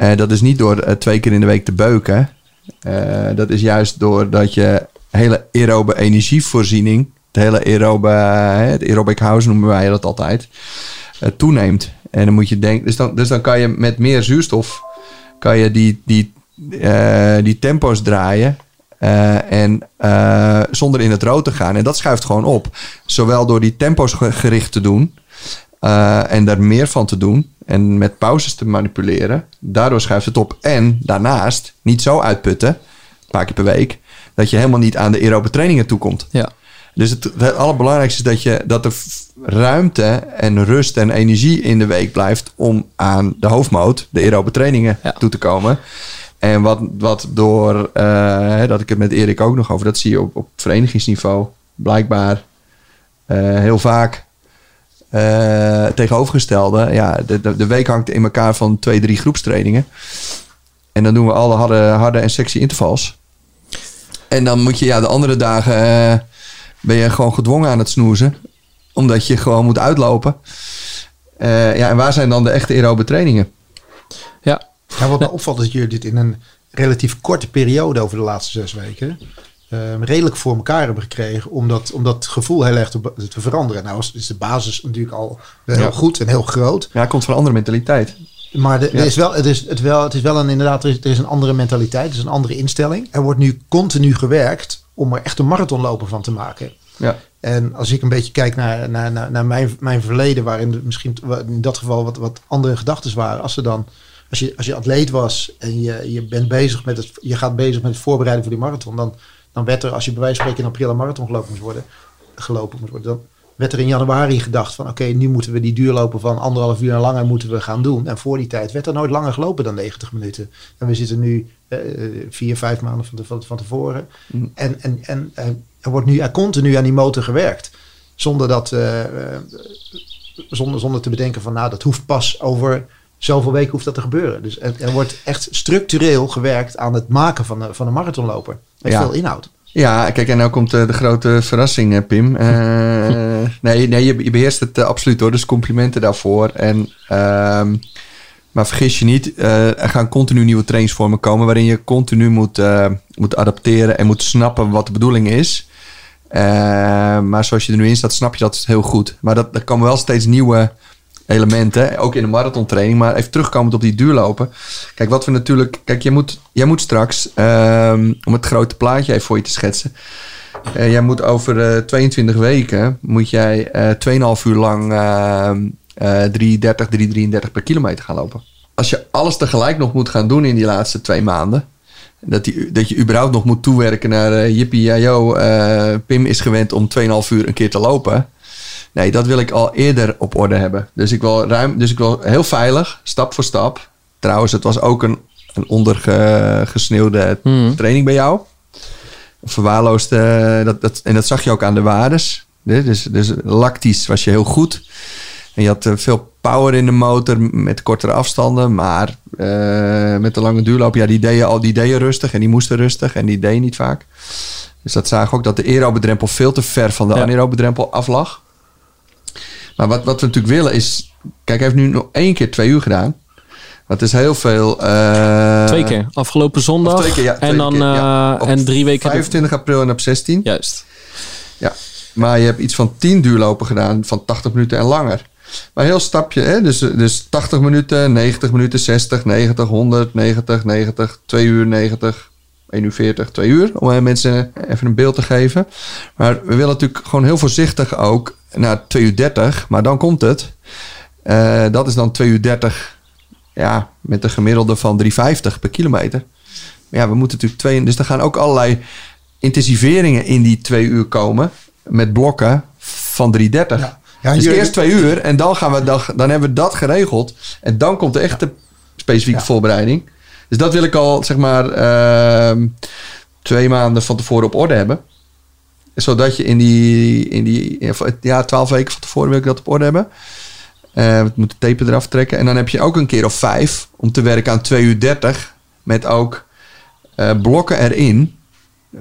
Eh, dat is niet door eh, twee keer in de week te beuken. Eh, dat is juist doordat je hele aerobe energievoorziening, het hele aerobe, het aerobic house noemen wij dat altijd, toeneemt. En dan moet je denken, dus dan, dus dan kan je met meer zuurstof kan je die, die, die tempo's draaien. en zonder in het rood te gaan. En dat schuift gewoon op. Zowel door die tempo's ge- gericht te doen. en daar meer van te doen. En met pauzes te manipuleren. Daardoor schuift het op. En daarnaast niet zo uitputten. Een paar keer per week. Dat je helemaal niet aan de aerobe trainingen toekomt. ja. Dus het, het allerbelangrijkste is dat, je, dat er ruimte en rust en energie in de week blijft om aan de hoofdmoot, de aerobe trainingen, Ja. toe te komen. En wat, wat door, eh, dat ik het met Erik ook nog over, dat zie je op, op verenigingsniveau blijkbaar eh, heel vaak eh, tegenovergestelde. Ja, de, de, de week hangt in elkaar van twee, drie groepstrainingen. En dan doen we alle harde, harde en sexy intervals. En dan moet je ja, de andere dagen eh, ben je gewoon gedwongen aan het snoezen. Omdat je gewoon moet uitlopen. Eh, ja, en waar zijn dan de echte aerobe trainingen? ja. Ja, wat me opvalt is dat jullie dit in een relatief korte periode over de laatste zes weken ehm, redelijk voor elkaar hebben gekregen om dat, om dat gevoel heel erg te, te veranderen. Nou is is de basis natuurlijk al heel Ja. goed en heel groot. Ja, het komt van een andere mentaliteit. Maar de, Ja. er is wel, het, is, het, wel, het is wel een, inderdaad, er is, er is een andere mentaliteit, er is een andere instelling. Er wordt nu continu gewerkt om er echt een marathonloper van te maken. Ja. En als ik een beetje kijk naar, naar, naar, naar mijn, mijn verleden, waarin misschien in dat geval wat, wat andere gedachten waren. Als, er dan, als, je, als je atleet was en je, je bent bezig met het, je gaat bezig met het voorbereiden voor die marathon, dan, dan werd er, als je bij wijze van spreken in april een marathon gelopen moest worden, gelopen moest worden, dan werd er in januari gedacht van oké, nu moeten we die duurlopen van anderhalf uur en langer moeten we gaan doen. En voor die tijd werd er nooit langer gelopen dan 90 minuten. En we zitten nu eh, vier, vijf maanden van, te- van, tevoren. En, en, en eh, er wordt nu er continu aan die motor gewerkt. Zonder, dat, eh, eh, zonder, zonder te bedenken van nou, dat hoeft pas over zoveel weken hoeft dat te gebeuren. Dus er, er wordt echt structureel gewerkt aan het maken van, een- van een marathonloper. Met Ja. veel inhoud. Ja, kijk, en nou komt eh, de grote verrassing, Pim. Eh, nee, nee je, beheerst het eh, absoluut hoor, dus complimenten daarvoor. En, ehm, maar vergis je niet, er gaan continu nieuwe trainingsvormen komen... waarin je continu moet, moet adapteren en moet snappen wat de bedoeling is. Maar zoals je er nu in staat, snap je dat heel goed. Maar dat, er komen wel steeds nieuwe elementen, ook in de marathontraining. Maar even terugkomend op die duurlopen. Kijk, wat we natuurlijk... Kijk, jij moet, jij moet straks, ehm, om het grote plaatje even voor je te schetsen... eh, jij moet over eh 22 weken, moet jij eh 2,5 uur lang ehm eh 330, 333 per kilometer gaan lopen. Als je alles tegelijk nog moet gaan doen in die laatste twee maanden... Dat, die, dat je überhaupt nog moet toewerken naar uh, Jippie, Jajo. Uh, Pim is gewend om 2,5 uur een keer te lopen. Nee, dat wil ik al eerder op orde hebben. Dus ik wil, ruim, dus ik wil heel veilig, stap voor stap. Trouwens, het was ook een, een ondergesneeuwde Hmm. training bij jou. Verwaarloosd, eh, dat, dat, en dat zag je ook aan de waardes. Dus, dus lactisch was je heel goed. En je had eh, veel power in de motor met kortere afstanden. Maar eh, met de lange duurloop, ja, die deed je al die deed je rustig. En die moesten rustig. En die deed je niet vaak. Dus dat zagen we ook dat de aerobe drempel veel te ver van de Ja. anaerobe drempel af lag. Maar wat, wat we natuurlijk willen is... Kijk, hij heeft nu nog één keer twee uur gedaan. Dat is heel veel... eh, Twee keer. Afgelopen zondag. twee keer, ja, twee en dan keer, ja. eh, en drie weken. 25 april en op 16. Juist. Ja, maar je hebt iets van 10 duurlopen gedaan van 80 minuten en langer. Maar heel stapje, hè? Dus, dus 80 minuten, 90 minuten, 60, 90, 100, 90, 90, 2 uur 90, 1 uur 40, 2 uur. Om mensen even een beeld te geven. Maar we willen natuurlijk gewoon heel voorzichtig ook naar 2 uur 30. Maar dan komt het. Eh, dat is dan 2 uur 30. Ja, met een gemiddelde van 3,50 per kilometer. Maar ja, we moeten natuurlijk twee. Dus er gaan ook allerlei intensiveringen in die twee uur komen. Met blokken van 3,30. Ja. Ja, dus eerst twee uur en dan, gaan we, dan, dan hebben we dat geregeld. En dan komt de echte specifieke Ja. voorbereiding. Dus dat wil ik al, zeg maar, ehm, twee maanden van tevoren op orde hebben. Zodat je in die, in die ja, twaalf weken van tevoren wil ik dat op orde hebben. Eh, we moeten tape eraf trekken. En dan heb je ook een keer of vijf om te werken aan 2 uur 30. Met ook eh, blokken erin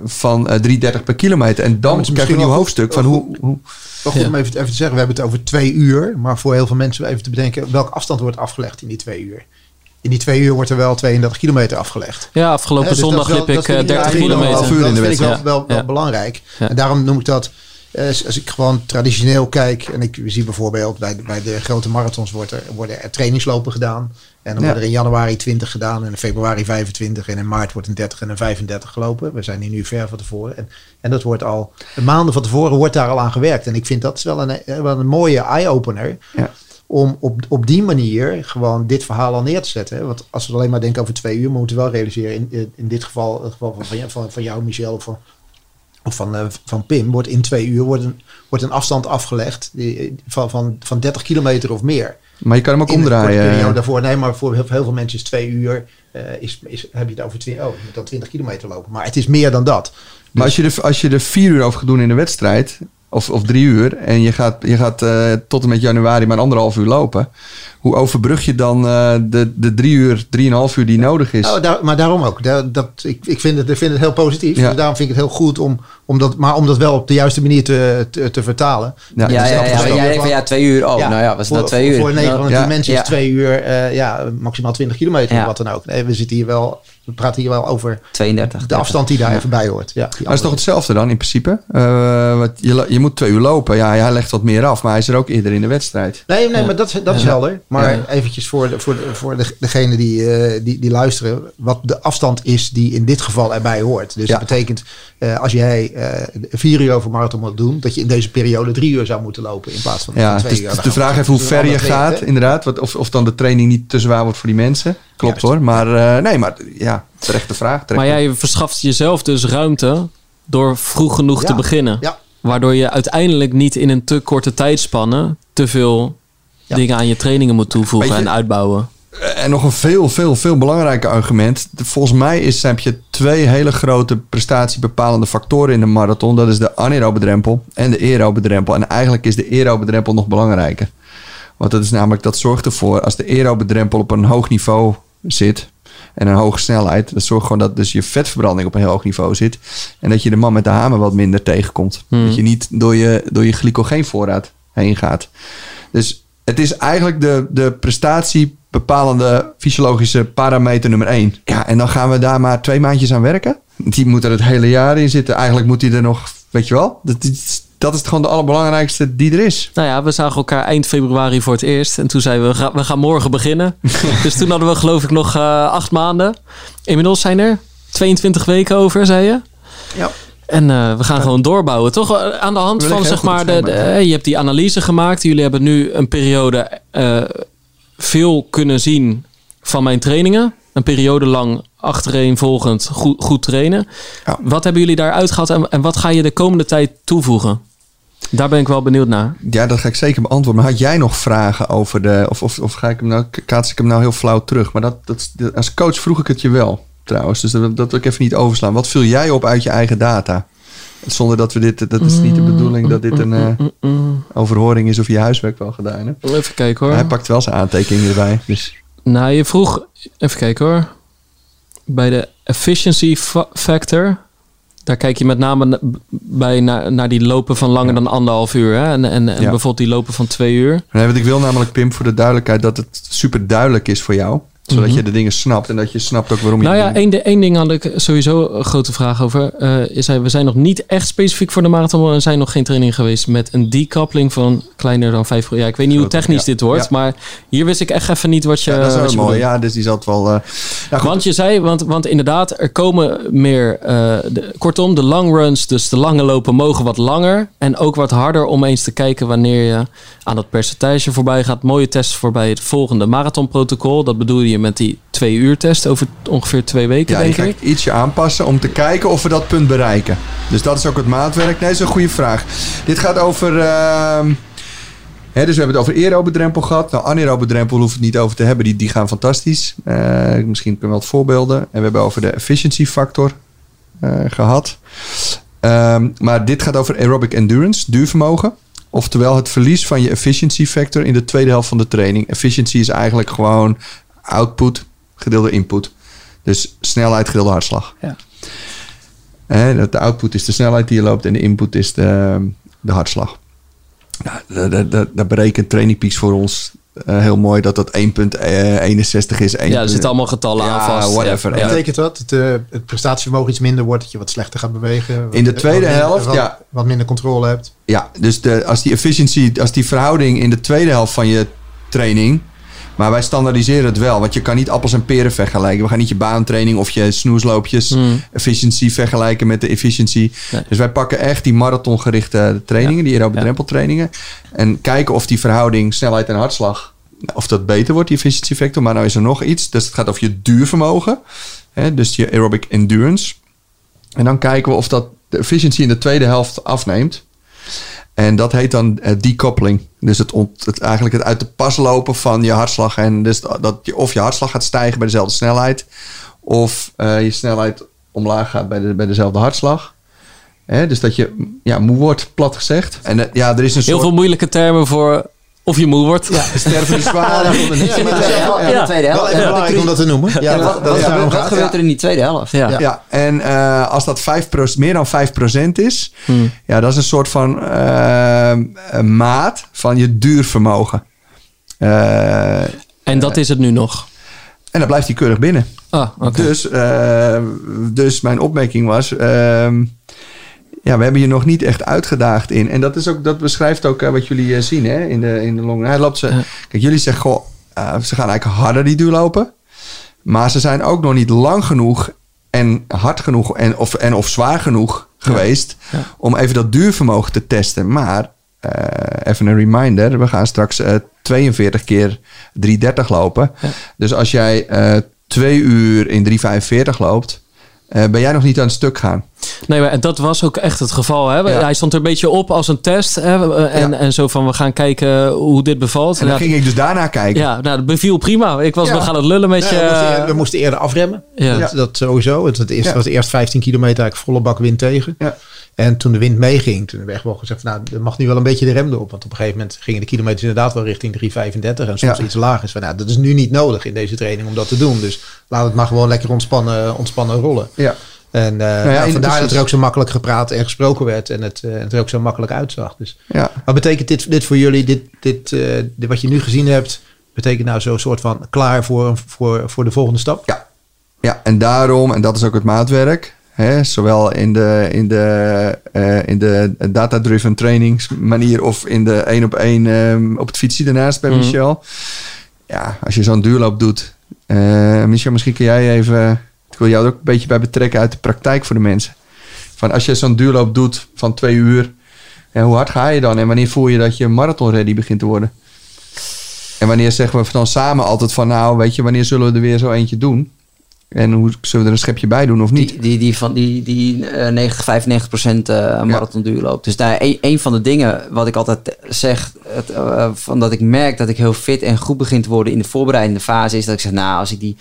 van eh 3,30 per kilometer. En dan krijg je een nieuw hoofdstuk van hoe... hoe Wel goed Ja. om even, even te zeggen, we hebben het over twee uur. Maar voor heel veel mensen even te bedenken welke afstand wordt afgelegd in die twee uur. In die twee uur wordt er wel 32 kilometer afgelegd. Ja, afgelopen dus zondag liep ik vind eh, 30 ja, kilometer. kilometer. half uur in de dat vind ik wel, wel, wel Ja. belangrijk. En daarom noem ik dat, eh, als ik gewoon traditioneel kijk, en ik zie bijvoorbeeld bij de, bij de grote marathons wordt er, worden er trainingslopen gedaan. En dan worden er in januari 20 gedaan en in februari 25 en in maart wordt een 30 en een 35 gelopen. We zijn hier nu ver van tevoren. En, en dat wordt al, maanden van tevoren wordt daar al aan gewerkt. En ik vind dat is wel een, eh, wel een mooie eye-opener Ja. Om op, op die manier gewoon dit verhaal al neer te zetten. hè. Want als we alleen maar denken over twee uur, moeten we wel realiseren, in, in, dit geval, het geval van, van, jou- van, van jou, Michel, of van, of van, eh, van Pim, wordt in twee uur wordt een, wordt een afstand afgelegd die, van, van, van 30 kilometer of meer. Maar je kan hem ook In omdraaien. daarvoor. Nee, maar voor heel, heel veel mensen is twee uur, eh, is, is, heb je het over twee, oh, je moet dan 20 kilometer lopen. Maar het is meer dan dat. Maar als je, er, als je er vier uur over gaat doen in de wedstrijd, of, of drie uur, en je gaat, je gaat eh, tot en met januari maar anderhalf uur lopen, hoe overbrug je dan eh, de, de drie uur, drieënhalf uur die nodig is? Oh, daar, maar daarom ook. Daar, dat, ik, ik, vind het, ik vind het heel positief. Ja. Dus daarom vind ik het heel goed om, om dat, maar om dat wel op de juiste manier te, te, te vertalen. Ja, Ja, ja, dat jij van- denkt van ja, twee uur. Oh, Ja, nou ja, was voor, nou twee uur? Voor 9 van de 10 Ja. mensen Ja. is twee uur eh, ja, maximaal 20 kilometer Ja. of wat dan ook. Nee, we zitten hier wel, we praten hier wel over 32. de afstand die daar even bij hoort. Ja, is toch hetzelfde dan in principe? Eh, wat je, je moet twee uur lopen. Ja, hij legt wat meer af, maar hij is er ook eerder in de wedstrijd. Nee, nee, maar dat, dat is helder. Maar Ja. eventjes voor, de, voor, de, voor de, degene die, eh, die, die luisteren, wat de afstand is die in dit geval erbij hoort. Dus Ja. dat betekent, eh, als jij eh, vier uur over marathon moet doen, dat je in deze periode drie uur zou moeten lopen in plaats van, Ja, twee dus uur. de Dan gaan vraag we- even hoe ver je gaat, inderdaad. Wat, of, of dan de training niet te zwaar wordt voor die mensen. Klopt Juist. hoor. Maar eh, nee, maar ja, terechte vraag. terechte- Maar jij verschaft jezelf dus ruimte door vroeg genoeg Ja. te beginnen. Ja. Waardoor je uiteindelijk niet in een te korte tijdspanne te veel Ja. dingen aan je trainingen moet toevoegen je- en uitbouwen. En nog een veel, veel, veel belangrijker argument. Volgens mij is, heb je twee hele grote prestatiebepalende factoren in de marathon. Dat is de anaerobe drempel en de aerobe drempel. En eigenlijk is de aerobe drempel nog belangrijker. Want dat is namelijk, dat zorgt ervoor, als de aerobe drempel op een hoog niveau zit en een hoge snelheid, dat zorgt gewoon dat dus je vetverbranding op een heel hoog niveau zit. En dat je de man met de hamer wat minder tegenkomt. Hmm. Dat je niet door je, door je glycogeenvoorraad heen gaat. Dus het is eigenlijk de, de prestatie bepalende fysiologische parameter nummer één. Ja, en dan gaan we daar maar twee maandjes aan werken. Die moet er het hele jaar in zitten. Eigenlijk moet die er nog, weet je wel, dat is, dat is gewoon de allerbelangrijkste die er is. Nou ja, we zagen elkaar eind februari voor het eerst. En toen zeiden we, we gaan, we gaan morgen beginnen. dus toen hadden we geloof ik nog eh, acht maanden. Inmiddels zijn er 22 weken over, zei je. Ja. En eh, we gaan gewoon doorbouwen, toch? Eh, Aan de hand van, zeg maar, de, je hebt die analyse gemaakt. Jullie hebben nu een periode veel kunnen zien van mijn trainingen. Een periode lang achtereenvolgend goed, goed trainen. Ja. Wat hebben jullie daaruit gehad en, en wat ga je de komende tijd toevoegen? Daar ben ik wel benieuwd naar. Ja, dat ga ik zeker beantwoorden. Maar had jij nog vragen over de... Of, of, of ga ik hem nou, kaats ik hem nou heel flauw terug? Maar dat, dat, als coach vroeg ik het je wel, trouwens. Dus dat, dat wil ik even niet overslaan. Wat vul jij op uit je eigen data? Zonder dat we dit... Dat is niet de bedoeling dat dit een eh, overhoring is of je huiswerk wel gedaan hebt. Even kijken hoor. Hij pakt wel zijn aantekeningen erbij. Dus Nou, je vroeg, even kijken hoor. Bij de efficiency fa- factor, daar kijk je met name na- bij naar, naar die lopen van langer dan anderhalf uur. Hè? En, en, en Ja. bijvoorbeeld die lopen van twee uur. Nee, want ik wil namelijk, Pim, voor de duidelijkheid... dat het super duidelijk is voor jou. Zodat je de dingen snapt. En dat je snapt ook waarom je... Mhm. Nou ja, één, één ding had ik sowieso een grote vraag over. Eh, is hij, we zijn nog niet echt specifiek voor de marathon. Er zijn nog geen training geweest met een decoupling van kleiner dan 5 Ja, ik weet niet hoe technisch ja. dit wordt. Ja. Maar hier wist ik echt even niet wat je Ja, dat is wel je mooi. bedoelt. Ja, dus die zat wel... eh, nou Want je zei, want, want inderdaad, er komen meer. eh, de, kortom, de long runs, dus de lange lopen, mogen wat langer. En ook wat harder om eens te kijken wanneer je aan dat percentage voorbij gaat. Mooie tests voorbij het volgende marathonprotocol. Dat bedoel je met die twee uur test over ongeveer twee weken, Ja, denk ik. ik ietsje aanpassen om te kijken of we dat punt bereiken. Dus dat is ook het maatwerk. Nee, dat is een goede vraag. Dit gaat over... ehm, hè, dus we hebben het over aerobe drempel gehad. Nou, anaerobe drempel hoeven we het niet over te hebben. Die, die gaan fantastisch. Eh, misschien kunnen we wat voorbeelden. En we hebben over de efficiency factor eh, gehad. Ehm, maar dit gaat over aerobic endurance, duurvermogen. Oftewel het verlies van je efficiency factor in de tweede helft van de training. Efficiency is eigenlijk gewoon output gedeelde input. Dus snelheid gedeelde hartslag. Ja. De output is de snelheid die je loopt en de input is de, de hartslag. Nou, dat, dat, dat, dat berekent Training Peaks voor ons eh, heel mooi dat dat 1.61 is. 1. Ja, er zitten allemaal getallen Ja, aan vast. whatever. Ja. Betekent dat het, eh, het prestatievermogen iets minder wordt, dat je wat slechter gaat bewegen? In de tweede wat minder- helft, wat, ja. Wat minder controle hebt. Ja, dus de, als die efficiency, als die verhouding in de tweede helft van je training. Maar wij standaardiseren het wel, want je kan niet appels en peren vergelijken. We gaan niet je baantraining of je snoesloopjes Hmm. efficiency vergelijken met de efficiency. Nee. Dus wij pakken echt die marathongerichte trainingen, die aerobe Ja. drempeltrainingen. En kijken of die verhouding snelheid en hartslag, of dat beter wordt, die efficiency factor. Maar nou is er nog iets, dus het gaat over je duurvermogen. Hè, dus je aerobic endurance. En dan kijken we of dat de efficiency in de tweede helft afneemt. En dat heet dan eh, decoupling. Dus het, ont, het eigenlijk het uit de pas lopen van je hartslag. En dus dat je, of je hartslag gaat stijgen bij dezelfde snelheid. Of eh, je snelheid omlaag gaat bij, de, bij dezelfde hartslag. Hè, dus dat je ja, moe wordt, plat gezegd. En eh, ja, er is een Heel soort... veel moeilijke termen voor of je moe wordt. Ja. sterven de zwaar. Ja, in de tweede helft. Ja. de tweede helft. Wel En even belangrijk om dat te noemen. Ja, dat, is gebeurt, gebeurt er in die tweede helft? Ja. Ja, en eh, als dat 5%, meer dan 5% is, Hmm. ja, dat is een soort van eh, een maat van je duurvermogen. Eh, En dat is het nu nog. en dan blijft hij keurig binnen. Ah, oké. Dus, eh, dus mijn opmerking was, ehm, ja, we hebben je nog niet echt uitgedaagd in. En dat, is ook, dat beschrijft ook eh, wat jullie eh, zien hè, in, de, in de long. Hij loopt ze, Ja. Kijk, jullie zeggen, goh, eh, ze gaan eigenlijk harder die duurlopen. Maar ze zijn ook nog niet lang genoeg en hard genoeg en of, en of zwaar genoeg geweest Ja. om even dat duurvermogen te testen. Maar even een reminder, we gaan straks eh, 42 keer 330 lopen. Ja. Dus als jij twee uur in 345 loopt, eh, ben jij nog niet aan het stuk gaan. Nee, maar dat was ook echt het geval. Hè? Ja. Hij stond er een beetje op als een test. Hè? En, Ja. en zo van, we gaan kijken hoe dit bevalt. En dan Ja, ging ik dus daarna kijken. ja, nou, dat beviel prima. Ik was Ja. nog aan het lullen met je. we, moesten eerder, we moesten eerder afremmen. Ja. Dat, dat sowieso. Het, het eerste Ja. was eerst 15 kilometer eigenlijk volle bak wind tegen. Ja. En toen de wind meeging, toen werd wel gezegd, van, nou, er mag nu wel een beetje de rem erop. Want op een gegeven moment gingen de kilometers inderdaad wel richting 3,35 en soms Ja. iets lager. Dus van, nou, dat is nu niet nodig in deze training om dat te doen. Dus laat het maar gewoon lekker ontspannen, ontspannen rollen. Ja. En uh, ja, nou, en vandaar precies. dat er ook zo makkelijk gepraat en gesproken werd en het, uh, het er ook zo makkelijk uitzag. Dus Ja. wat betekent dit, dit voor jullie? Dit, dit, uh, dit wat je nu gezien hebt, betekent nou zo'n soort van klaar voor, voor, voor de volgende stap? Ja. ja, en daarom, en dat is ook het maatwerk, hè, zowel in de, in de, uh, in de data-driven trainingsmanier of in de één op één um, op het fietsje daarnaast bij Mhm. Michel. Ja, als je zo'n duurloop doet. Uh, Michel, misschien kun jij even, ik wil jou er ook een beetje bij betrekken uit de praktijk voor de mensen. Van als je zo'n duurloop doet van twee uur, hoe hard ga je dan en wanneer voel je dat je marathon ready begint te worden? En wanneer zeggen we dan samen altijd van nou, weet je, wanneer zullen we er weer zo eentje doen? En hoe zullen we er een schepje bij doen of niet? Die, die, die van die, die eh, 90, 95 procent eh marathon duurloop. Dus daar een, een van de dingen wat ik altijd zeg, het, eh, van dat ik merk dat ik heel fit en goed begin te worden in de voorbereidende fase, is dat ik zeg, nou, als ik die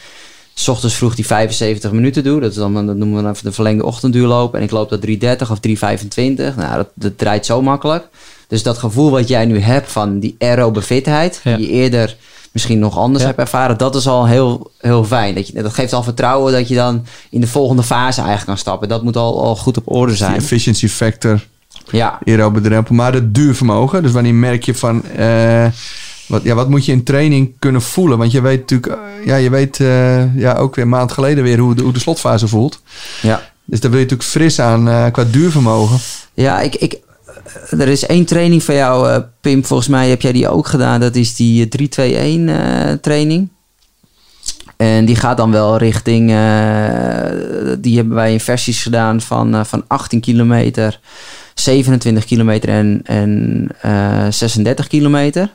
's ochtends vroeg die 75 minuten doe, dat, is dan, dat noemen we dan even de verlengde ochtendduurloop, en ik loop dat 330 of 325, nou, dat, dat draait zo makkelijk. Dus dat gevoel wat jij nu hebt van die aerobe fitheid, Ja. die je eerder misschien nog anders Ja. hebt ervaren, dat is al heel, heel fijn. Dat, je, dat geeft al vertrouwen dat je dan in de volgende fase eigenlijk kan stappen. Dat moet al, al goed op orde Die zijn. efficiency factor, Ja, aerobedrempel. Maar het duurvermogen. Dus wanneer merk je van... eh, wat, ja, wat moet je in training kunnen voelen? Want je weet natuurlijk... eh, ja, je weet eh, ja, ook weer een maand geleden weer hoe de, hoe de slotfase voelt. ja. Dus daar wil je natuurlijk fris aan qua duurvermogen. ja ik, ik, er is één training van jou, eh, Pim. Volgens mij heb jij die ook gedaan. Dat is die eh, 3-2-1 eh, training. En die gaat dan wel richting... eh, die hebben wij in versies gedaan van, eh, van 18 kilometer, 27 kilometer en, en eh, 36 kilometer.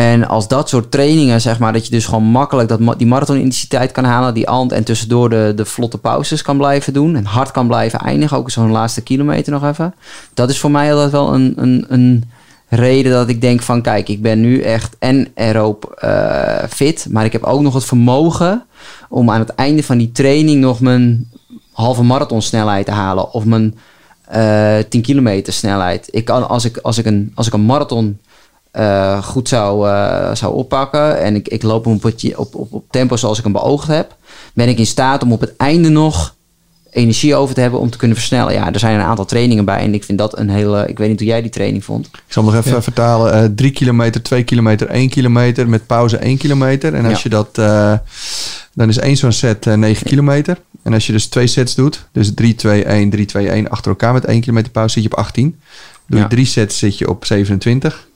En als dat soort trainingen, zeg maar, dat je dus gewoon makkelijk dat, die marathonintensiteit kan halen, die ant en tussendoor de, de vlotte pauzes kan blijven doen en hard kan blijven eindigen, ook zo'n laatste kilometer nog even. Dat is voor mij altijd wel een, een, een reden dat ik denk van, kijk, ik ben nu echt en aeroop eh, fit, maar ik heb ook nog het vermogen om aan het einde van die training nog mijn halve marathon snelheid te halen of mijn eh 10 kilometer snelheid. Ik kan, als ik, als ik een, als ik een marathon eh, goed zou, eh, zou oppakken en ik, ik loop hem op, het- op, op, op tempo zoals ik hem beoogd heb, ben ik in staat om op het einde nog energie over te hebben om te kunnen versnellen. Ja, er zijn een aantal trainingen bij en ik vind dat een hele... Ik weet niet hoe jij die training vond. Ik zal nog even vertalen. Eh 3 kilometer, 2 kilometer, 1 kilometer. Met pauze 1 kilometer. En als Ja. je dat... eh, dan is één zo'n set eh 9 kilometer. En als je dus twee sets doet. Dus 3, 2, 1, 3, 2, 1 achter elkaar met 1 kilometer pauze zit je op 18. Doe Ja. je drie sets zit je op 27.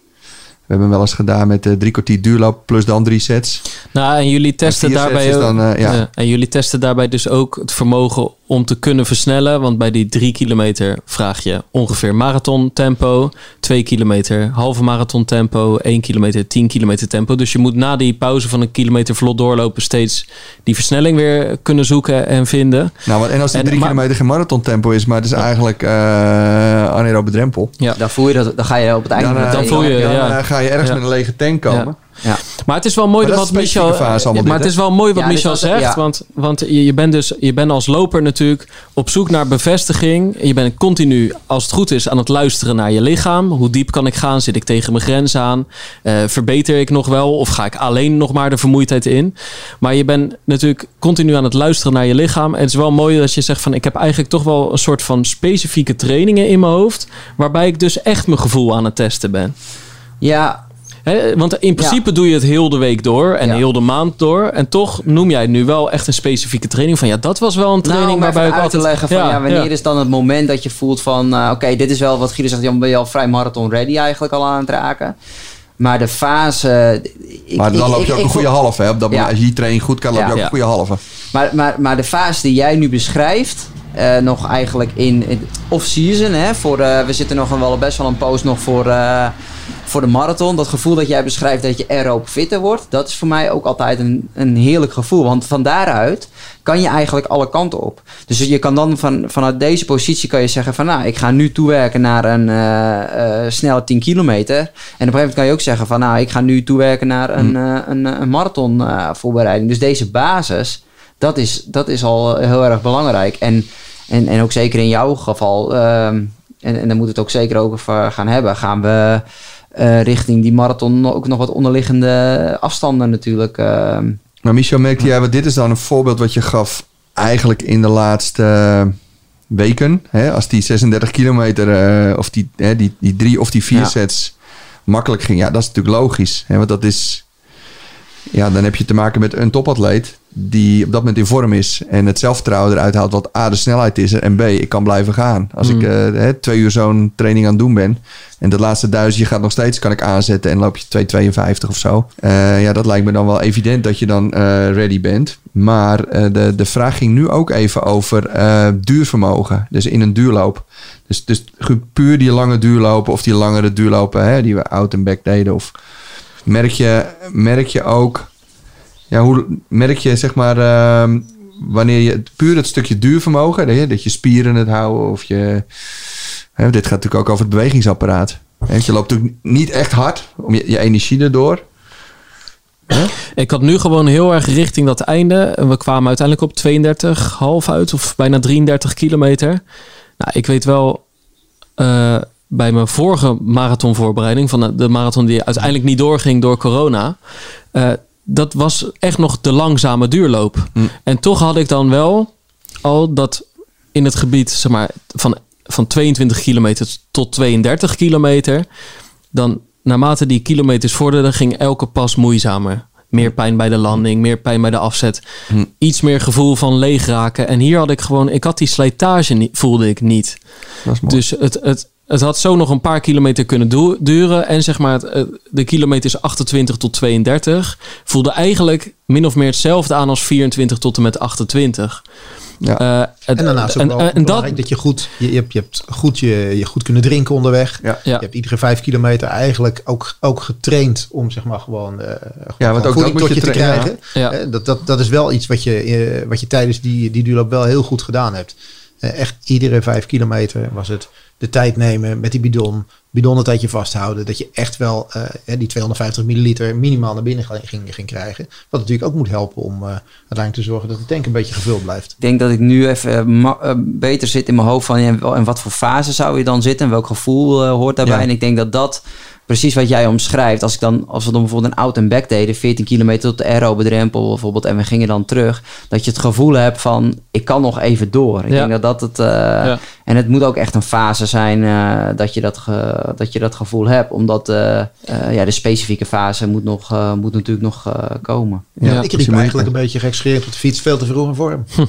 We hebben hem wel eens gedaan met eh drie kwartier duurloop plus dan drie sets. Nou, en jullie testen daarbij is ook, dan, eh, ja, en jullie testen daarbij dus ook het vermogen om te kunnen versnellen. Want bij die drie kilometer vraag je ongeveer marathon tempo, twee kilometer halve marathon tempo, één kilometer tien kilometer tempo. Dus je moet na die pauze van een kilometer vlot doorlopen steeds die versnelling weer kunnen zoeken en vinden. Nou, en als die En- drie maar- kilometer geen marathon tempo is, maar het is eigenlijk eh anaerobe drempel. Ja. Dan voel je dat, dan ga je op het einde... Dan, eh, dan voel je, dan ja. eh, ga je ergens Ja. met een lege tank komen. Ja. Maar het is wel mooi Maar wat Michel. fase maar dit, het is wel mooi wat Ja, Michel zegt. ja. Want, want je, je bent dus je bent als loper natuurlijk op zoek naar bevestiging. Je bent continu, als het goed is, aan het luisteren naar je lichaam. Hoe diep kan ik gaan? Zit ik tegen mijn grens aan? Eh, verbeter ik nog wel? Of ga ik alleen nog maar de vermoeidheid in? Maar je bent natuurlijk continu aan het luisteren naar je lichaam. En het is wel mooi dat je zegt van ik heb eigenlijk toch wel een soort van specifieke trainingen in mijn hoofd. Waarbij ik dus echt mijn gevoel aan het testen ben. ja, Hè, want in principe doe je het heel de week door en Ja. heel de maand door. En toch noem jij nu wel echt een specifieke training van ja, dat was wel een training nou, om waarbij ik uit te altijd leggen van ja, wanneer ja. is dan het moment dat je voelt van eh, oké, dit is wel wat Guido zegt, dan ben je al vrij marathon ready eigenlijk al aan het raken. Maar de fase. ik- Maar dan ik- loop je ook ik een goede halve. Hè? Op dat Ja. als je die training goed kan, loop Ja. je ook een goede halve. Maar, maar, maar de fase die jij nu beschrijft, eh, nog eigenlijk in, in off-season, hè, voor, eh, we zitten nog een, wel best wel een post nog voor, eh, voor de marathon. Dat gevoel dat jij beschrijft dat je aeroop fitter wordt, dat is voor mij ook altijd een, een heerlijk gevoel. Want van daaruit kan je eigenlijk alle kanten op. Dus je kan dan van, vanuit deze positie kan je zeggen van nou, ik ga nu toewerken naar een eh, eh, snelle 10 kilometer. En op een gegeven moment kan je ook zeggen van nou, ik ga nu toewerken naar een, eh, een, een marathon voorbereiding. Dus deze basis, dat is, dat is al heel erg belangrijk. En, en, en ook zeker in jouw geval, ehm, en, en daar moet het ook zeker over gaan hebben, gaan we richting die marathon ook nog wat onderliggende afstanden natuurlijk. ehm. Maar Michel, merkte jij, want dit is dan een voorbeeld wat je gaf eigenlijk in de laatste eh, weken. Hè? Als die 36 kilometer eh, of die, hè, die, die drie of die vier Ja. sets makkelijk ging. Ja, dat is natuurlijk logisch. Hè? Want dat is... Ja, dan heb je te maken met een topatleet die op dat moment in vorm is. En het zelfvertrouwen eruit haalt wat A, de snelheid is er. En B, ik kan blijven gaan. Als Mm. ik eh, hè, twee uur zo'n training aan het doen ben. En dat laatste duizendje gaat nog steeds, kan ik aanzetten. En loop je 2,52 of zo. Eh, ja, dat lijkt me dan wel evident dat je dan eh, ready bent. Maar eh, de, de vraag ging nu ook even over eh, duurvermogen. Dus in een duurloop. Dus, dus puur die lange duurlopen of die langere duurlopen hè, die we out en back deden. Of merk je, merk je ook, ja, hoe merk je zeg maar, ehm, wanneer je puur het stukje duurvermogen, dat je, dat je spieren het houden of je. Hè, dit gaat natuurlijk ook over het bewegingsapparaat. Hè, je loopt natuurlijk niet echt hard om je, je energie erdoor. Ik had nu gewoon heel erg richting dat einde. En we kwamen uiteindelijk op 32,5 uit, of bijna 33 kilometer. Nou, ik weet wel, eh, bij mijn vorige marathonvoorbereiding, van de, de marathon die uiteindelijk niet doorging door corona, eh, dat was echt nog de langzame duurloop. Hm. En toch had ik dan wel al dat in het gebied, zeg maar, van, van 22 kilometer tot 32 kilometer, dan naarmate die kilometers vorderden, ging elke pas moeizamer. Meer pijn bij de landing, meer pijn bij de afzet. Hm. Iets meer gevoel van leeg raken. En hier had ik gewoon, ik had die slijtage niet, voelde ik niet. Dus het, het, het had zo nog een paar kilometer kunnen du- duren. En zeg maar, het, eh, de kilometers 28 tot 32 voelde eigenlijk min of meer hetzelfde aan als 24 tot en met 28. Ja. Eh, het- En daarnaast ook en- wel en- en dat, belangrijk dat je goed, je, je, hebt, je hebt goed je, je goed kunnen drinken onderweg. Ja. ja. Je hebt iedere vijf kilometer eigenlijk ook, ook getraind om zeg maar gewoon, eh Ja, want ook voeding dat tot moet je te ja. krijgen. Ja. Dat, dat, dat is wel iets wat je, wat je tijdens die, die duurloop wel heel goed gedaan hebt. Eh, echt iedere vijf kilometer was het de tijd nemen met die bidon. Bidon een tijdje vasthouden. Dat je echt wel eh, eh, die 250 milliliter minimaal naar binnen ging, ging, krijgen. Wat natuurlijk ook moet helpen om eh, uiteindelijk te zorgen dat de tank een beetje gevuld blijft. Ik denk dat ik nu even beter zit in mijn hoofd van wel- en wat voor fase zou je dan zitten en welk gevoel hoort daarbij. Ja. En ik denk dat dat precies wat jij omschrijft. Als, ik dan, als we dan bijvoorbeeld een out en back deden, 14 kilometer tot de aero drempel bijvoorbeeld en we gingen dan terug. Dat je het gevoel hebt van ik kan nog even door. Ik Ja. denk dat dat het... eh, Ja. En het moet ook echt een fase zijn eh, dat, je dat, ge- dat je dat gevoel hebt. Omdat eh, eh, ja, de specifieke fase moet, nog, eh, moet natuurlijk nog eh, komen. Ja, ik riep eigenlijk een beetje gekscherend op de fiets veel te vroeg in vorm.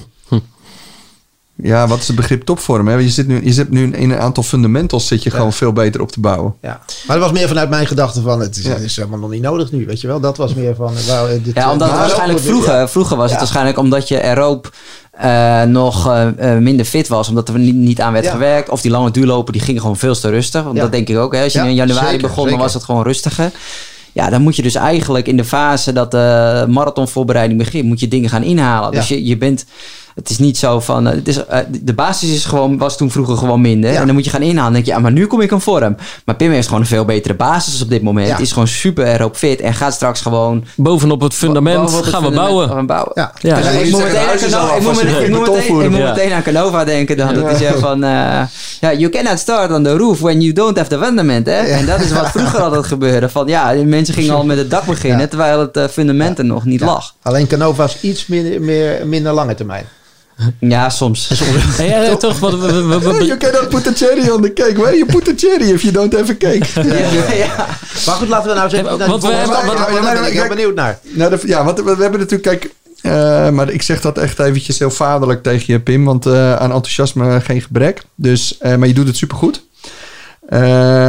Ja, wat is het begrip topvorm? Hè? Je, zit nu, je zit nu in een aantal fundamentals zit je Ja. gewoon veel beter op te bouwen. Ja. Maar dat was meer vanuit mijn gedachte van het is, Ja. het is helemaal nog niet nodig nu. Weet je wel, dat was meer van... eh, eh, dit, Ja, eh, omdat het waarschijnlijk vroeger, vroeger was het waarschijnlijk omdat je aeroop eh nog minder fit was. Omdat er niet, niet aan werd Ja. gewerkt. Of die lange duurlopen, die gingen gewoon veel te rustig. Want Ja. dat denk ik ook. Hè. Als je Ja, in januari zeker, begon, dan was het gewoon rustiger. Ja, dan moet je dus eigenlijk in de fase dat de marathonvoorbereiding begint, moet je dingen gaan inhalen. Ja. Dus je, je bent, het is niet zo van, eh, het is, eh, de basis is gewoon, was toen vroeger gewoon minder. Ja. En dan moet je gaan inhalen. Dan denk je, ja, maar nu kom ik in vorm. Maar Pim heeft gewoon een veel betere basis op dit moment. Ja. Is gewoon super aeroop fit en gaat straks gewoon bovenop het fundament Bovenop het gaan we fundament bouwen. gaan we bouwen. Ja. Ja. Dus Ja, ik moet meteen aan Canova- meteen- een aan denken dan. Dat is ja van, eh, ja, you cannot start on the roof when you don't have the fundament. Hè? En dat is wat vroeger altijd gebeurde. Van ja, mensen gingen al met het dak beginnen, Ja. terwijl het eh, fundament er nog niet Ja. lag. Alleen Canova is iets minder, meer, minder lange termijn. Ja, soms. Toch, wat, we, we- we- You cannot put a cherry on the cake. Where you put a cherry if you don't have a cake? Ja, ja. Maar goed, laten we nou eens even... Ja, naar want we hebben- ben ik heel kijk- benieuwd naar. Nou, de- ja, want we, we hebben natuurlijk, kijk, eh, maar ik zeg dat echt eventjes heel vaderlijk tegen je, Pim, want eh, aan enthousiasme geen gebrek. Dus, eh, maar je doet het supergoed. Eh,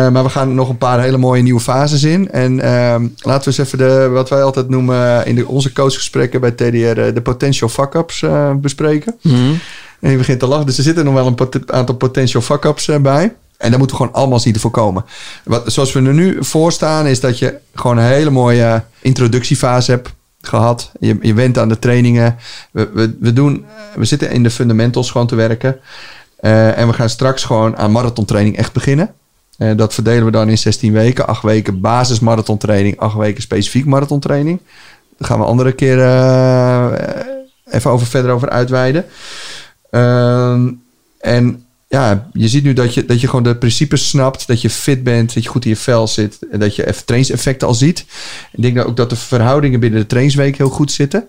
maar we gaan nog een paar hele mooie nieuwe fases in. En ehm, laten we eens even de, wat wij altijd noemen in de, onze coachgesprekken bij TDR, eh, de potential fuck-ups eh, bespreken. Mhm. En je begint te lachen. Dus er zitten nog wel een pot- aantal potential fuck-ups bij. En daar moeten we gewoon allemaal zien te voorkomen. Wat, zoals we er nu voor staan, is dat je gewoon een hele mooie introductiefase hebt gehad. Je, je went aan de trainingen. We, we, we, doen, we zitten in de fundamentals gewoon te werken. En we gaan straks gewoon aan marathontraining echt beginnen. Eh, dat verdelen we dan in 16 weken. 8 weken basis marathontraining, 8 weken specifiek marathontraining. Daar gaan we andere keer eh, even over, verder over uitweiden. Ehm, en ja, je ziet nu dat je, dat je gewoon de principes snapt. Dat je fit bent, dat je goed in je vel zit. En dat je even trainingseffecten al ziet. Ik denk ook dat de verhoudingen binnen de trainingsweek heel goed zitten.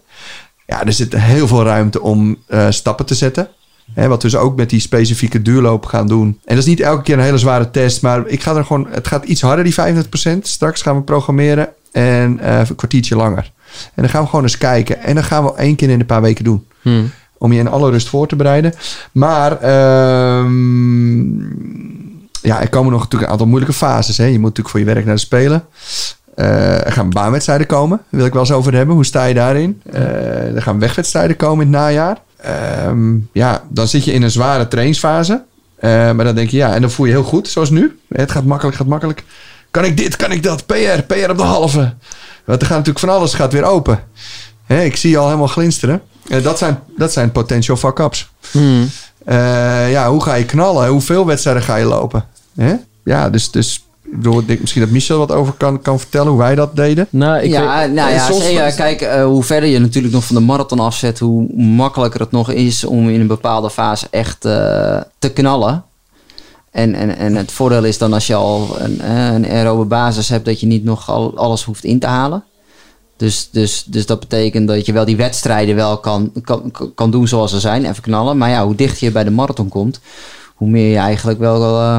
Ja, er zit heel veel ruimte om eh, stappen te zetten. Hè, wat we dus ook met die specifieke duurloop gaan doen. En dat is niet elke keer een hele zware test. Maar ik ga er gewoon, het gaat iets harder, die 35%. Straks gaan we programmeren. En eh, een kwartiertje langer. En dan gaan we gewoon eens kijken. En dan gaan we één keer in een paar weken doen. Mhm. Om je in alle rust voor te bereiden. Maar ehm, ja, er komen nog natuurlijk een aantal moeilijke fases. Hè. Je moet natuurlijk voor je werk naar de Spelen. Eh, er gaan baanwedstrijden komen. Daar wil ik wel eens over hebben. Hoe sta je daarin? Eh, er gaan wegwedstrijden komen in het najaar. Ehm, ja, dan zit je in een zware trainingsfase. Eh, maar dan denk je, ja, en dan voel je heel goed, zoals nu. Het gaat makkelijk, gaat makkelijk. Kan ik dit, kan ik dat? PR, PR op de halve. Want er gaat natuurlijk van alles gaat weer open. Hè, ik zie je al helemaal glinsteren. Eh, dat, zijn, dat zijn potential fuck-ups. Hmm. Eh, ja, hoe ga je knallen? Hoeveel wedstrijden ga je lopen? Hè? Ja, dus, dus ik bedoel, ik denk misschien dat Michel wat over kan, kan vertellen hoe wij dat deden. Nou, ik ja, weet- nou ja, soms- zeker. kijk, eh, hoe verder je natuurlijk nog van de marathon afzet, hoe makkelijker het nog is om in een bepaalde fase echt eh, te knallen. En, en, en het voordeel is dan als je al een, eh, een aerobe basis hebt, dat je niet nog al, alles hoeft in te halen. Dus, dus, dus dat betekent dat je wel die wedstrijden wel kan, kan, kan doen zoals ze zijn, even knallen. Maar ja, hoe dichter je bij de marathon komt, hoe meer je eigenlijk wel eh,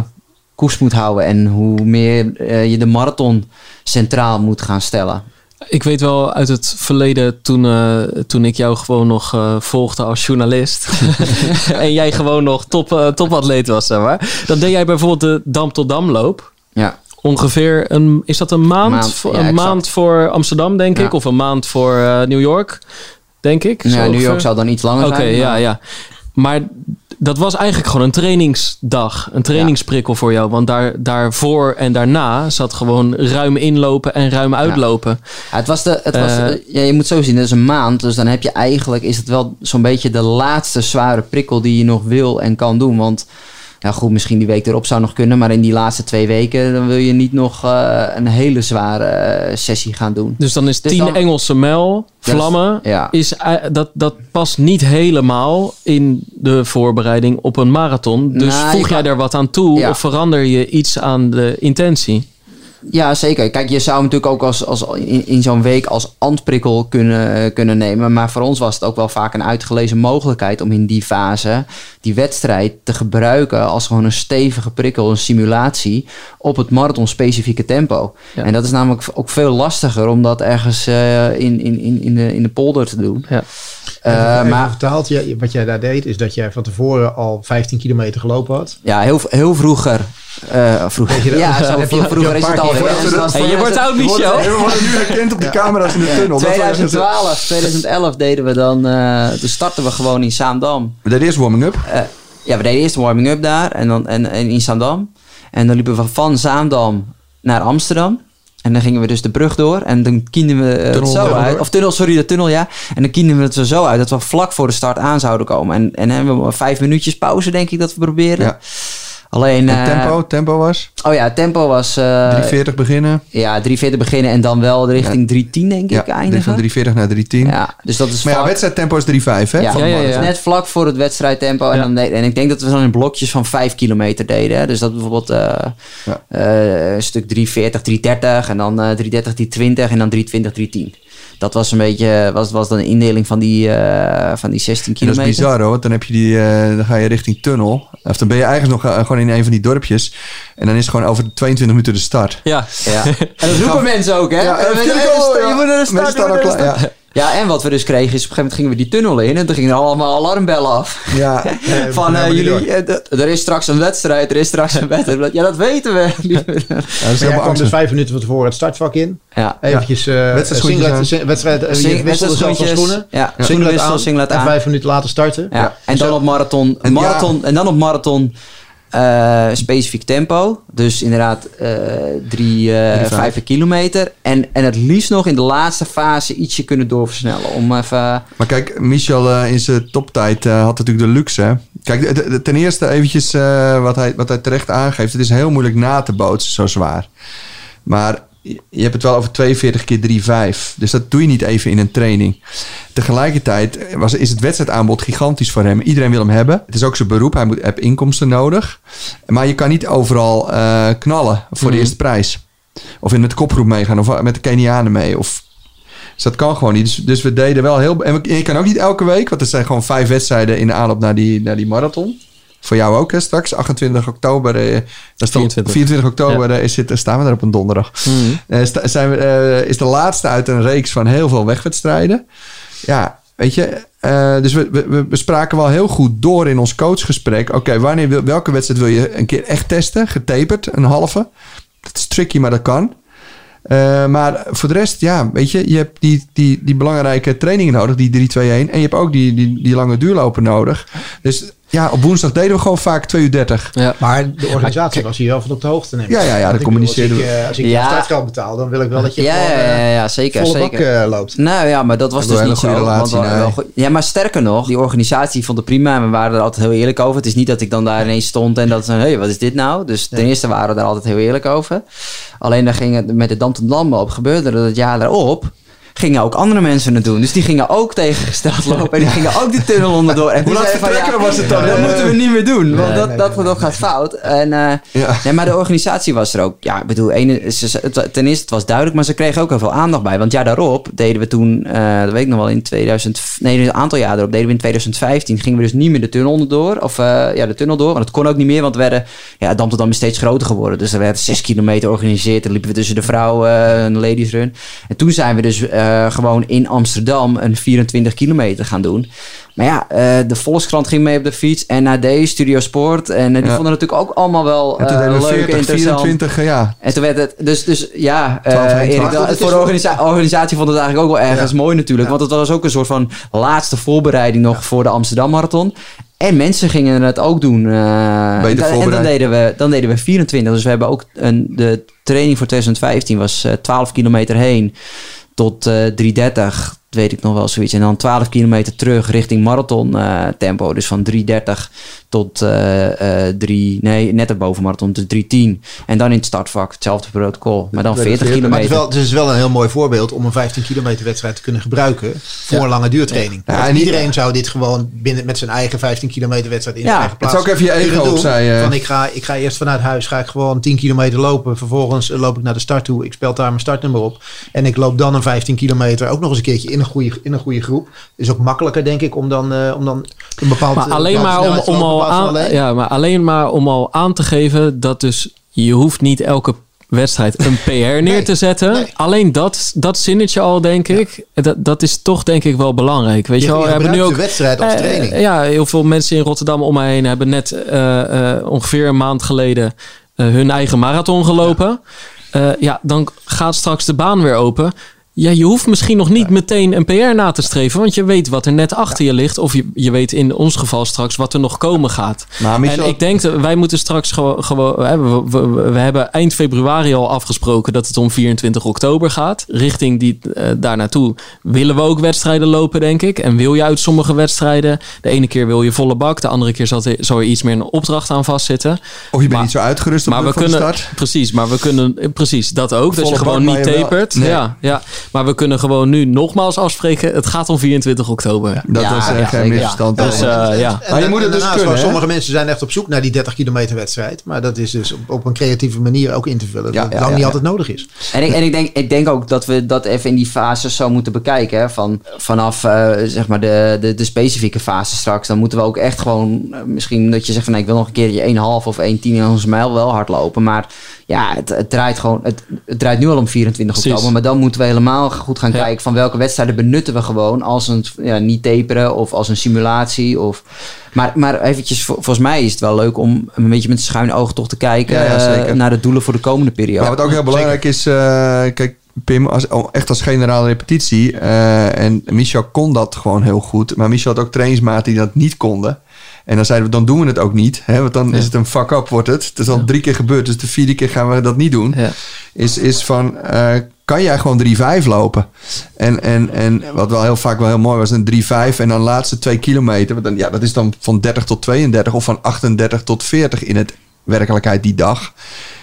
koers moet houden. En hoe meer eh, je de marathon centraal moet gaan stellen. Ik weet wel uit het verleden toen, eh, toen ik jou gewoon nog eh, volgde als journalist. en jij gewoon nog top, topatleet was, zeg maar. Dan deed jij bijvoorbeeld de Dam tot Damloop. Ja. Ongeveer een, is dat een maand? Maand, voor, ja, een exact. maand voor Amsterdam, denk Ja. ik. Of een maand voor New York, denk ik. Ja, New. York zal dan iets langer Oké, zijn. ja, maar- ja. Maar dat was eigenlijk gewoon een trainingsdag. Een trainingsprikkel voor jou. Want daar, daarvoor en daarna zat gewoon ruim inlopen en ruim uitlopen. Ja, het was de, het was, Eh, eh, ja, je moet zo zien, dat is een maand. Dus dan heb je eigenlijk, is het wel zo'n beetje de laatste zware prikkel die je nog wil en kan doen. Want ja, goed, misschien die week erop zou nog kunnen. Maar in die laatste twee weken, dan wil je niet nog eh, een hele zware eh, sessie gaan doen. Dus dan is Dus 10 dan- Engelse mijl, vlammen, Ja. is, eh, dat, dat past niet helemaal in de voorbereiding op een marathon. Dus Nou, voeg jij kan- daar wat aan toe Ja. of verander je iets aan de intentie? Ja, zeker. Kijk, je zou hem natuurlijk ook als, als in, in zo'n week als andprikkel kunnen, eh, kunnen nemen. Maar voor ons was het ook wel vaak een uitgelezen mogelijkheid om in die fase die wedstrijd te gebruiken als gewoon een stevige prikkel, een simulatie op het marathon-specifieke tempo. Ja. En dat is namelijk ook veel lastiger om dat ergens eh, in, in, in, in, de, in de polder te doen. Ja. Eh, Even maar vertaald, je, wat jij daar deed, is dat jij van tevoren al 15 kilometer gelopen had. ja, heel, heel vroeger. Eh, vroeger. Weet je dat? Ja, zo vroeger een is het paar al. Hey, je wordt 2000 oud, Michel. we worden nu herkend op die camera's in de tunnel. Dat zou je zeggen. 2012, 2011 deden we dan, eh toen startten we gewoon in Zaandam. We deden eerst warming-up. Eh, ja, we deden eerst warming-up daar en, dan, en, en in Zaandam. En dan liepen we van Zaandam naar Amsterdam. En dan gingen we dus de brug door en dan kienden we het Tunnel zo uit. Of tunnel, sorry, de tunnel, ja. En dan kienden we het zo uit dat we vlak voor de start aan zouden komen. En, en hebben we vijf minuutjes pauze, denk ik, dat we proberen. Ja. Alleen... En eh, tempo, tempo was Oh ja, tempo was... eh, 340 beginnen. ja, 340 beginnen en dan wel richting 310, denk Ja, ik, eindigen. van 340 naar 310. Ja, dus dat is Maar ja, wedstrijdtempo is 3.5 hè? Ja, van ja, ja, ja. Is net vlak voor het wedstrijdtempo. En, Ja. dan deed- en ik denk dat we dan in blokjes van 5 kilometer deden. hè. Dus dat bijvoorbeeld eh, Ja. eh, een stuk 340, 330 en dan eh 330, 320 en dan 320, 310. Dat was een beetje, was, was dan een indeling van die, eh, van die 16 En dat kilometer. is bizar hoor, want dan, heb je die, eh, dan ga je richting tunnel. Of dan ben je eigenlijk nog eh, gewoon in een van die dorpjes. En dan is het gewoon over 22 minuten de start. Ja. Ja. En dat roepen mensen ook, hè? Ja, En we- eh, Je de je moet naar de start. Ja, en wat we dus kregen is op een gegeven moment gingen we die tunnel in en toen gingen er allemaal alarmbellen af. Ja, Eh, Van eh, jullie, eh, er is straks een wedstrijd, er is straks een wedstrijd. Ja, dat weten we. ja dat is Maar jij kwam dus vijf minuten van tevoren het startvak in. ja. Eventjes eh singlet, aan. sing- wedstrijd, eh, Sing- je wisselde zelf van schoenen. Ja, Singlet schoenenwissel, aan. singlet En vijf minuten later starten. Ja. En Zo. dan op marathon, En marathon en dan op marathon eh, specifiek tempo. Dus inderdaad eh drie, eh vijf. vijf kilometer. En, en het liefst nog in de laatste fase ietsje kunnen doorversnellen. Om even... Maar kijk, Michel in zijn toptijd had natuurlijk de luxe. hè. Kijk, ten eerste eventjes wat, hij, wat hij terecht aangeeft. Het is heel moeilijk na te bootsen, zo zwaar. Maar je hebt het wel over 42 keer 3,5. Dus dat doe je niet even in een training. Tegelijkertijd was, is het wedstrijdaanbod gigantisch voor hem. Iedereen wil hem hebben. Het is ook zijn beroep. Hij moet, heeft inkomsten nodig. Maar je kan niet overal eh, knallen voor de Mhm. eerste prijs. Of in met de kopgroep meegaan. Of met de Kenianen mee. Of dus dat kan gewoon niet. Dus, dus we deden wel heel... En je kan ook niet elke week, want er zijn gewoon vijf wedstrijden in de aanloop naar die, naar die marathon. Voor jou ook hè, straks, 28 oktober. eh, dat is dan 24. 24 oktober eh, is het, staan we daar op een donderdag. Eh, sta- zijn we, eh, is de laatste uit een reeks van heel veel wegwedstrijden. Ja, weet je. eh, dus we, we, we- spraken wel heel goed door in ons coachgesprek. Oké, wanneer wil, welke wedstrijd wil je een keer echt testen? Getaperd, een halve. Dat is tricky, maar dat kan. Eh, maar voor de rest, ja, weet je, je hebt die, die, die belangrijke trainingen nodig, die 3-2-1. En je hebt ook die, die, die lange duurlopen nodig. Dus ja, op woensdag deden we gewoon vaak 2 uur 30. Ja. Maar de organisatie was hier wel van op de hoogte. neem ik Ja, ja, ja, dat Want communiceerden Als ik, eh, als ik Ja. startgeld betaal, dan wil ik wel dat je Ja, gewoon, ja, eh, ja, ja, zeker, volle bak zeker. eh, loopt. Nou ja, maar dat was Dat dus niet zo. want relatie, wel goed- ja, maar sterker nog, die organisatie vond het prima en we waren er altijd heel eerlijk over. Het is niet dat ik dan daar ineens stond en dat ze, hé, hey, wat is dit nou? Dus ten eerste waren we daar altijd heel eerlijk over. Alleen dan ging het met de Dam tot Landloop gebeurde er het jaar daarop. Gingen ook andere mensen het doen. Dus die gingen ook tegengesteld lopen. En die gingen ook die tunnel onderdoor. En Hoe laat was het dan? Dat moeten we niet meer doen. Want dat, dat, dat gaat fout. En, Ja. Nee, maar de organisatie was er ook. Ja, ik bedoel, ene, ze- ten eerste, het was duidelijk, maar ze kregen ook heel veel aandacht bij. Want ja, daarop deden we toen, eh, dat weet ik nog wel, in 2000, nee, een aantal jaar erop, deden we in 2015, gingen we dus niet meer de tunnel onderdoor. Of eh, ja, de tunnel door, want het kon ook niet meer, want we werden, ja, Dam tot Dam is steeds groter geworden. Dus er werd zes kilometer georganiseerd. Dan liepen we tussen de vrouwen, een ladies run. En toen zijn we dus eh, gewoon in Amsterdam een 24 kilometer gaan doen. Maar ja, eh, de Volkskrant ging mee op de fiets. NAD, Studio Sport. En eh, die Ja. vonden het natuurlijk ook allemaal wel En deden we leuk, 40, interessant. 24, ja. En toen werd het, dus, dus ja, 12, 1, Erik, 12. dat- Het is voor de organisa- organisatie vond het eigenlijk ook wel ergens mooi natuurlijk. Want het was ook een soort van laatste voorbereiding nog voor de Amsterdam Marathon. En mensen gingen het ook doen. eh, en, dan- en deden, we, dan deden we 24. Dus we hebben ook een, de training voor 2015 was eh 12 kilometer heen tot eh 330. Weet ik nog wel zoiets. En dan 12 kilometer terug richting marathon eh, tempo. Dus van 330 tot eh, eh, 3, nee, net erboven marathon, dus 310. En dan in het startvak, hetzelfde protocol. Maar dan 40 Maar het is, kilometer. wel, het is wel een heel mooi voorbeeld om een 15 kilometer wedstrijd te kunnen gebruiken voor een lange duurtraining. Ja, en iedereen zou dit gewoon binnen met zijn eigen 15 kilometer wedstrijd in Ja, zijn eigen Het plaats is ook even je doen. opzij. eh. Van ik ga, ik ga eerst vanuit huis ga ik gewoon 10 kilometer lopen. Vervolgens eh, loop ik naar de start toe. Ik spel daar mijn startnummer op. En ik loop dan een 15 kilometer ook nog eens een keertje in een goede, in een goede groep. Is ook makkelijker denk ik om dan, eh, om dan een bepaald Maar eh, alleen maar, om, om al in aan, alleen. ja, maar alleen maar om al aan te geven dat dus je hoeft niet elke wedstrijd een PR neer Nee, te zetten. nee. Alleen dat, dat zinnetje al, denk ik, dat, dat is toch denk ik wel belangrijk. Weet je, Je, wel, je we hebben nu ook wedstrijd als Eh, training. ja, heel veel mensen in Rotterdam om mij heen hebben net ongeveer een maand geleden hun eigen marathon gelopen. Ja. ja, dan gaat straks de baan weer open. Ja, je hoeft misschien nog niet meteen een PR na te streven, want je weet wat er net achter je ligt. Of je, je weet in ons geval straks wat er nog komen gaat. Michel, En ik denk dat wij moeten straks gewoon. we, we, we- we hebben eind februari al afgesproken dat het om 24 oktober gaat. Richting die, eh, daar naartoe willen we ook wedstrijden lopen, denk ik. En wil je uit sommige wedstrijden. De ene keer wil je volle bak, de andere keer zal er, zal er iets meer een opdracht aan vastzitten. of je bent maar- niet zo uitgerust op Maar de, we de kunnen. start. Precies, maar we kunnen. Precies, dat ook. dat je gewoon bak, niet tapert. Nee. Ja, ja. Maar we kunnen gewoon nu nogmaals afspreken. Het gaat om 24 oktober. Dat Ja, was ja, geen misverstand. Dus eh, ja. En, Maar je moet het dus kunnen? Sommige mensen zijn echt op zoek naar die 30 kilometer wedstrijd. Maar dat is dus op, op een creatieve manier ook in te vullen. Ja, dat ja, lang ja, niet ja. altijd nodig is. En, ik, en ik, denk, ik denk ook dat we dat even in die fases zo moeten bekijken. Hè? Van, vanaf eh, zeg maar de, de, de specifieke fase straks. Dan moeten we ook echt gewoon. eh, misschien dat je zegt van nee, ik wil nog een keer je 1,5 of 1,10 in onze mijl wel hardlopen. Maar ja, het, het draait gewoon. Het, het draait nu al om 24 Precies. oktober. Maar dan moeten we helemaal goed gaan Ja. kijken van welke wedstrijden benutten we gewoon als een ja, niet taperen of als een simulatie. Of, maar, maar eventjes, vol- volgens mij is het wel leuk om een beetje met schuin oog toch te kijken Ja, ja, zeker. eh, naar de doelen voor de komende periode. Maar wat ook heel belangrijk is, eh, kijk, Pim, als, oh, echt als generale repetitie. eh, en Michel kon dat gewoon heel goed. Maar Michel had ook trainingsmaten die dat niet konden. En dan zeiden we, dan doen we het ook niet. Hè? Want dan is het een fuck-up, wordt het. Het is al drie keer gebeurd, dus de vierde keer gaan we dat niet doen. Ja. Is, is van, eh, kan jij gewoon 3-5 lopen? En, en, en wat wel heel vaak wel heel mooi was, een 3-5 en dan laatste twee kilometer. Want dan, ja, dat is dan van 30 tot 32 of van 38 tot 40 in het werkelijkheid die dag.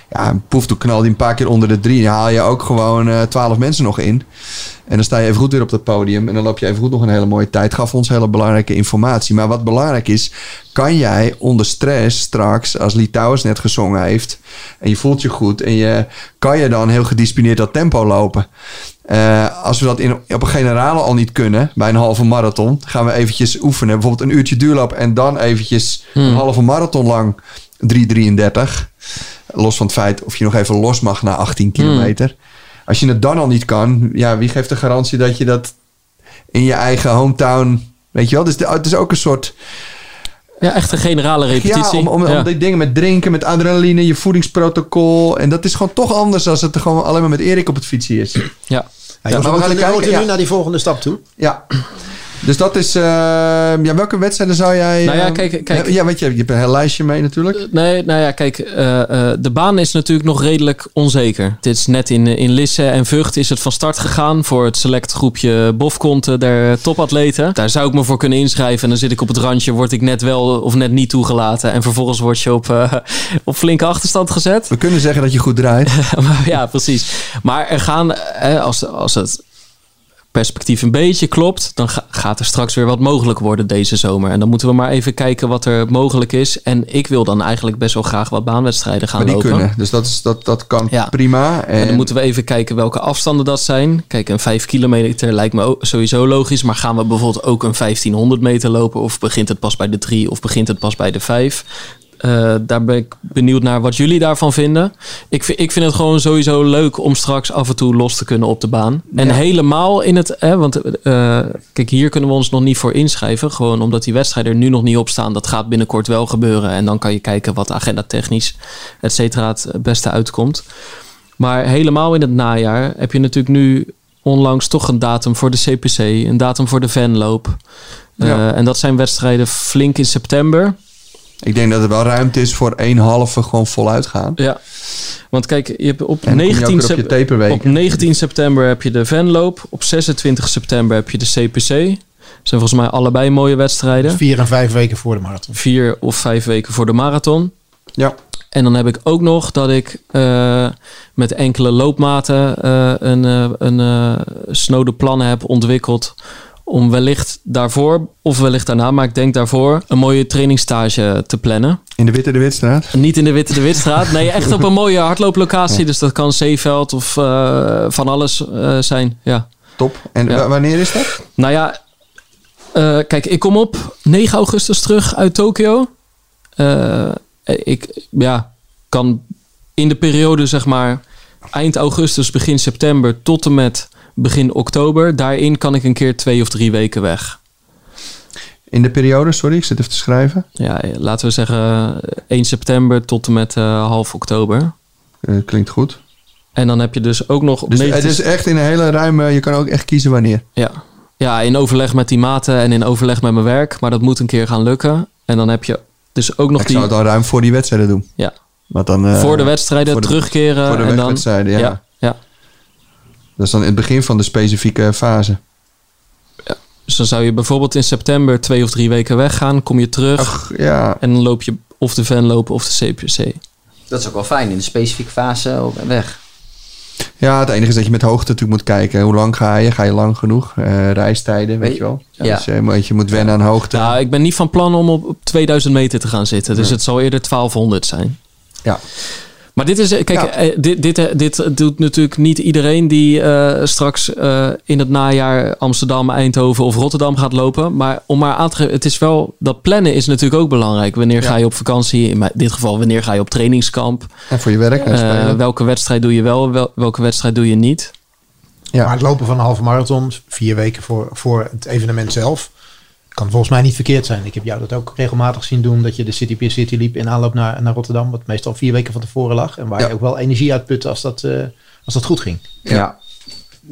Ja, poef, toen knal die een paar keer onder de drie. Dan haal je ook gewoon eh 12 mensen nog in. En dan sta je even goed weer op dat podium. En dan loop je even goed nog een hele mooie tijd. Gaf ons hele belangrijke informatie. Maar wat belangrijk is, kan jij onder stress straks, als Litouwers net gezongen heeft. En je voelt je goed. En je, kan je dan heel gedisciplineerd dat tempo lopen. Eh, als we dat in, op een generale al niet kunnen, bij een halve marathon, gaan we eventjes oefenen. Bijvoorbeeld een uurtje duurloop en dan eventjes een halve marathon lang 3,33. Los van het feit of je nog even los mag na 18 kilometer. Als je het dan al niet kan, ja, wie geeft de garantie dat je dat in je eigen hometown, weet je wel? Dus de- het is ook een soort, Ja, echt een generale repetitie. ja, om, om, Ja. om die dingen met drinken, met adrenaline, je voedingsprotocol. En dat is gewoon toch anders als het er gewoon alleen maar met Erik op het fietsen is. Ja. Maar we gaan moeten, kijken, we moeten ja. nu naar die volgende stap toe. Ja, Dus dat is... eh, ja, welke wedstrijden zou jij... Nou ja, eh, kijk- kijk. Ja, weet je, je hebt een heel lijstje mee natuurlijk. Nee, nou ja, kijk, eh, eh, de baan is natuurlijk nog redelijk onzeker. Dit is net in, in Lisse en Vught is het van start gegaan voor het select groepje Bofkonten der topatleten. Daar zou ik me voor kunnen inschrijven en dan zit ik op het randje, word ik net wel of net niet toegelaten. En vervolgens word je op, eh, op flinke achterstand gezet. We kunnen zeggen dat je goed draait. Ja, precies. Maar er gaan, eh, als, als het perspectief een beetje klopt, dan ga- gaat er straks weer wat mogelijk worden deze zomer. En dan moeten we maar even kijken wat er mogelijk is. En ik wil dan eigenlijk best wel graag wat baanwedstrijden gaan Maar die lopen. kunnen. Dus dat, is, dat, dat kan Ja. prima. En, En dan moeten we even kijken welke afstanden dat zijn. Kijk, een 5 kilometer lijkt me sowieso logisch. Maar gaan we bijvoorbeeld ook een 1500 meter lopen? Of begint het pas bij de 3 of begint het pas bij de 5? Eh, daar ben ik benieuwd naar wat jullie daarvan vinden. Ik, vind- ik vind het gewoon sowieso leuk om straks af en toe los te kunnen op de baan. En helemaal in het... Hè, want eh, kijk, hier kunnen we ons nog niet voor inschrijven. Gewoon omdat die wedstrijden er nu nog niet op staan. Dat gaat binnenkort wel gebeuren. En dan kan je kijken wat agenda technisch, et cetera, het beste uitkomt. Maar helemaal in het najaar heb je natuurlijk nu onlangs toch een datum voor de CPC, een datum voor de Venloop. Eh, en dat zijn wedstrijden flink in september. Ik denk dat er wel ruimte is voor één halve gewoon voluit gaan. Ja. Want kijk, je hebt op, En dan kom je ook 19, weer op je sep- taperweek. op 19 september heb je de Venloop. Op 26 september heb je de CPC. Dat zijn volgens mij allebei mooie wedstrijden. Vier en vijf weken voor de marathon. Vier of vijf weken voor de marathon. Ja. En dan heb ik ook nog dat ik eh, met enkele loopmaten eh, een, eh, een snode plannen heb ontwikkeld. Om wellicht daarvoor, of wellicht daarna, maar ik denk daarvoor, een mooie trainingstage te plannen. In de Witte de Witstraat. Niet in de Witte de Witstraat. Nee, echt op een mooie hardlooplocatie. Dus dat kan Zeeveld of eh, van alles eh, zijn. Ja. Top. En Ja. wanneer is dat? Nou ja, eh, kijk, ik kom op 9 augustus terug uit Tokio. Ik ja, kan in de periode, zeg maar, eind augustus, begin september tot en met begin oktober. Daarin kan ik een keer twee of drie weken weg. In de periode, sorry, ik zit even te schrijven. Ja, laten we zeggen 1 september tot en met eh, half oktober. Eh, klinkt goed. En dan heb je dus ook nog Dus 19 het is echt in een hele ruime... Je kan ook echt kiezen wanneer. Ja. ja, in overleg met die maten en in overleg met mijn werk. Maar dat moet een keer gaan lukken. En dan heb je dus ook nog ik die... zou het al ruim voor die wedstrijden doen. Ja. Want dan, eh, voor de wedstrijden voor de- terugkeren. Voor de en dan, ja. Dat is dan in het begin van de specifieke fase. Dus dan zou je bijvoorbeeld in september twee of drie weken weggaan. Kom je terug. Ach, ja. En dan loop je of de Ven lopen of de CPC. Dat is ook wel fijn in de specifieke fase weg. ja, het enige is dat je met hoogte natuurlijk moet kijken. Hoe lang ga je? Ga je lang genoeg? Eh, reistijden, weet Weet- je wel. ja. Dus je, moet- je moet wennen aan hoogte. Nou, ik ben niet van plan om op, op 2000 meter te gaan zitten. Dus het zal eerder 1200 zijn. Ja. Maar dit is, eh, kijk, Ja. eh, dit, dit, eh, dit doet natuurlijk niet iedereen die eh, straks eh, in het najaar Amsterdam, Eindhoven of Rotterdam gaat lopen. Maar om maar aan te geven, het is wel, dat plannen is natuurlijk ook belangrijk. Wanneer Ja. ga je op vakantie? In dit geval, wanneer ga je op trainingskamp? En voor je werk Eh, welke wedstrijd doe je wel, wel- welke wedstrijd doe je niet? Ja. Maar het lopen van een halve marathon, vier weken voor, voor het evenement zelf, kan volgens mij niet verkeerd zijn. Ik heb jou dat ook regelmatig zien doen, dat je de City Pier City liep in aanloop naar, naar Rotterdam, wat meestal vier weken van tevoren lag. En waar Ja. je ook wel energie uitputte als dat, eh, als dat goed ging. Ja.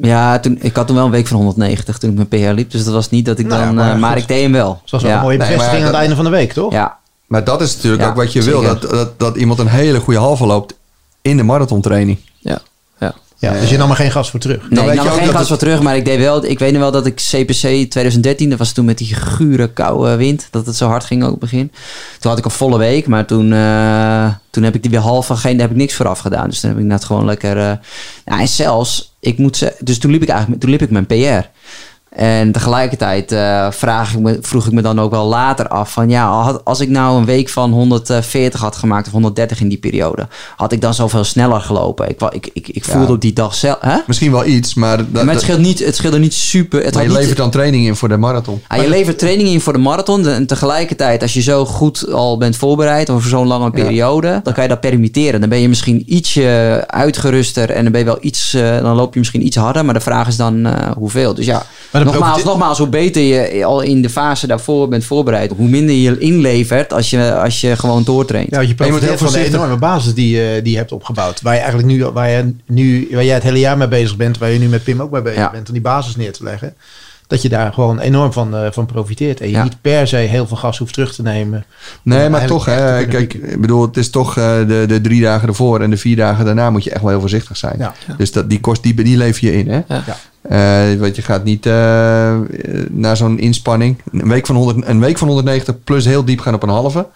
Ja, toen, ik had toen wel een week van 190 toen ik mijn PR liep. Dus dat was niet dat ik Nou ja, dan... maar eh, maar ik deed hem wel. Zoals wel ja. een mooie Nee, bevestiging aan dat- het einde van de week, toch? Ja, Maar dat is natuurlijk Ja, ook wat je wil. Dat, dat, dat iemand een hele goede halve loopt in de marathontraining. Ja, ja. Dus je nam er geen gas voor terug. Dan Nee, weet ik je nam ook geen dat gas het- voor terug, maar ik deed wel. Ik weet nog wel dat ik CPC 2013, dat was toen met die gure koude wind, dat het zo hard ging ook op het begin. Toen had ik een volle week, maar toen, eh, toen heb ik die weer half van geen, daar heb ik niks vooraf gedaan. Dus toen heb ik net gewoon lekker. eh nou, en zelfs, ik moet zeggen, dus toen liep ik eigenlijk, toen liep ik mijn PR. En tegelijkertijd eh, vraag ik me, vroeg ik me dan ook wel later af van ja, had- als ik nou een week van 140 had gemaakt of 130 in die periode, had ik dan zoveel sneller gelopen. Ik, ik, ik, ik voelde Ja. op die dag zelf. Hè? Misschien wel iets, maar, dat, maar het scheelt niet, het scheelde niet super. Het maar je niet, levert dan training in voor de marathon. Ah, je levert training in voor de marathon. En tegelijkertijd, als je zo goed al bent voorbereid over zo'n lange periode, dan kan je dat permitteren. Dan ben je misschien ietsje uitgeruster en dan ben je wel iets, eh, dan loop je misschien iets harder. Maar de vraag is dan eh, hoeveel. Dus ja, nogmaals, nogmaals, hoe beter je al in de fase daarvoor bent voorbereid, hoe minder je inlevert als je, als je gewoon doortraint. Ja, je profiteert heel van de enorme basis die, je- die je hebt opgebouwd. Waar je eigenlijk nu, waar, je nu, waar jij het hele jaar mee bezig bent, waar je nu met Pim ook mee bezig Ja. bent, om die basis neer te leggen. dat je daar gewoon enorm van, eh, van profiteert. En je Ja. niet per se heel veel gas hoeft terug te nemen. Nee, maar toch, hè, kunnen kijk, ik bedoel, het is toch eh, de, de drie dagen ervoor en de vier dagen daarna moet je echt wel heel voorzichtig zijn. Ja. Dus dat, die kost, die, die lever je in, hè? Ja. Ja. Eh, want je gaat niet eh, naar zo'n inspanning, een week, van 100, een week van 190 plus heel diep gaan op een halve.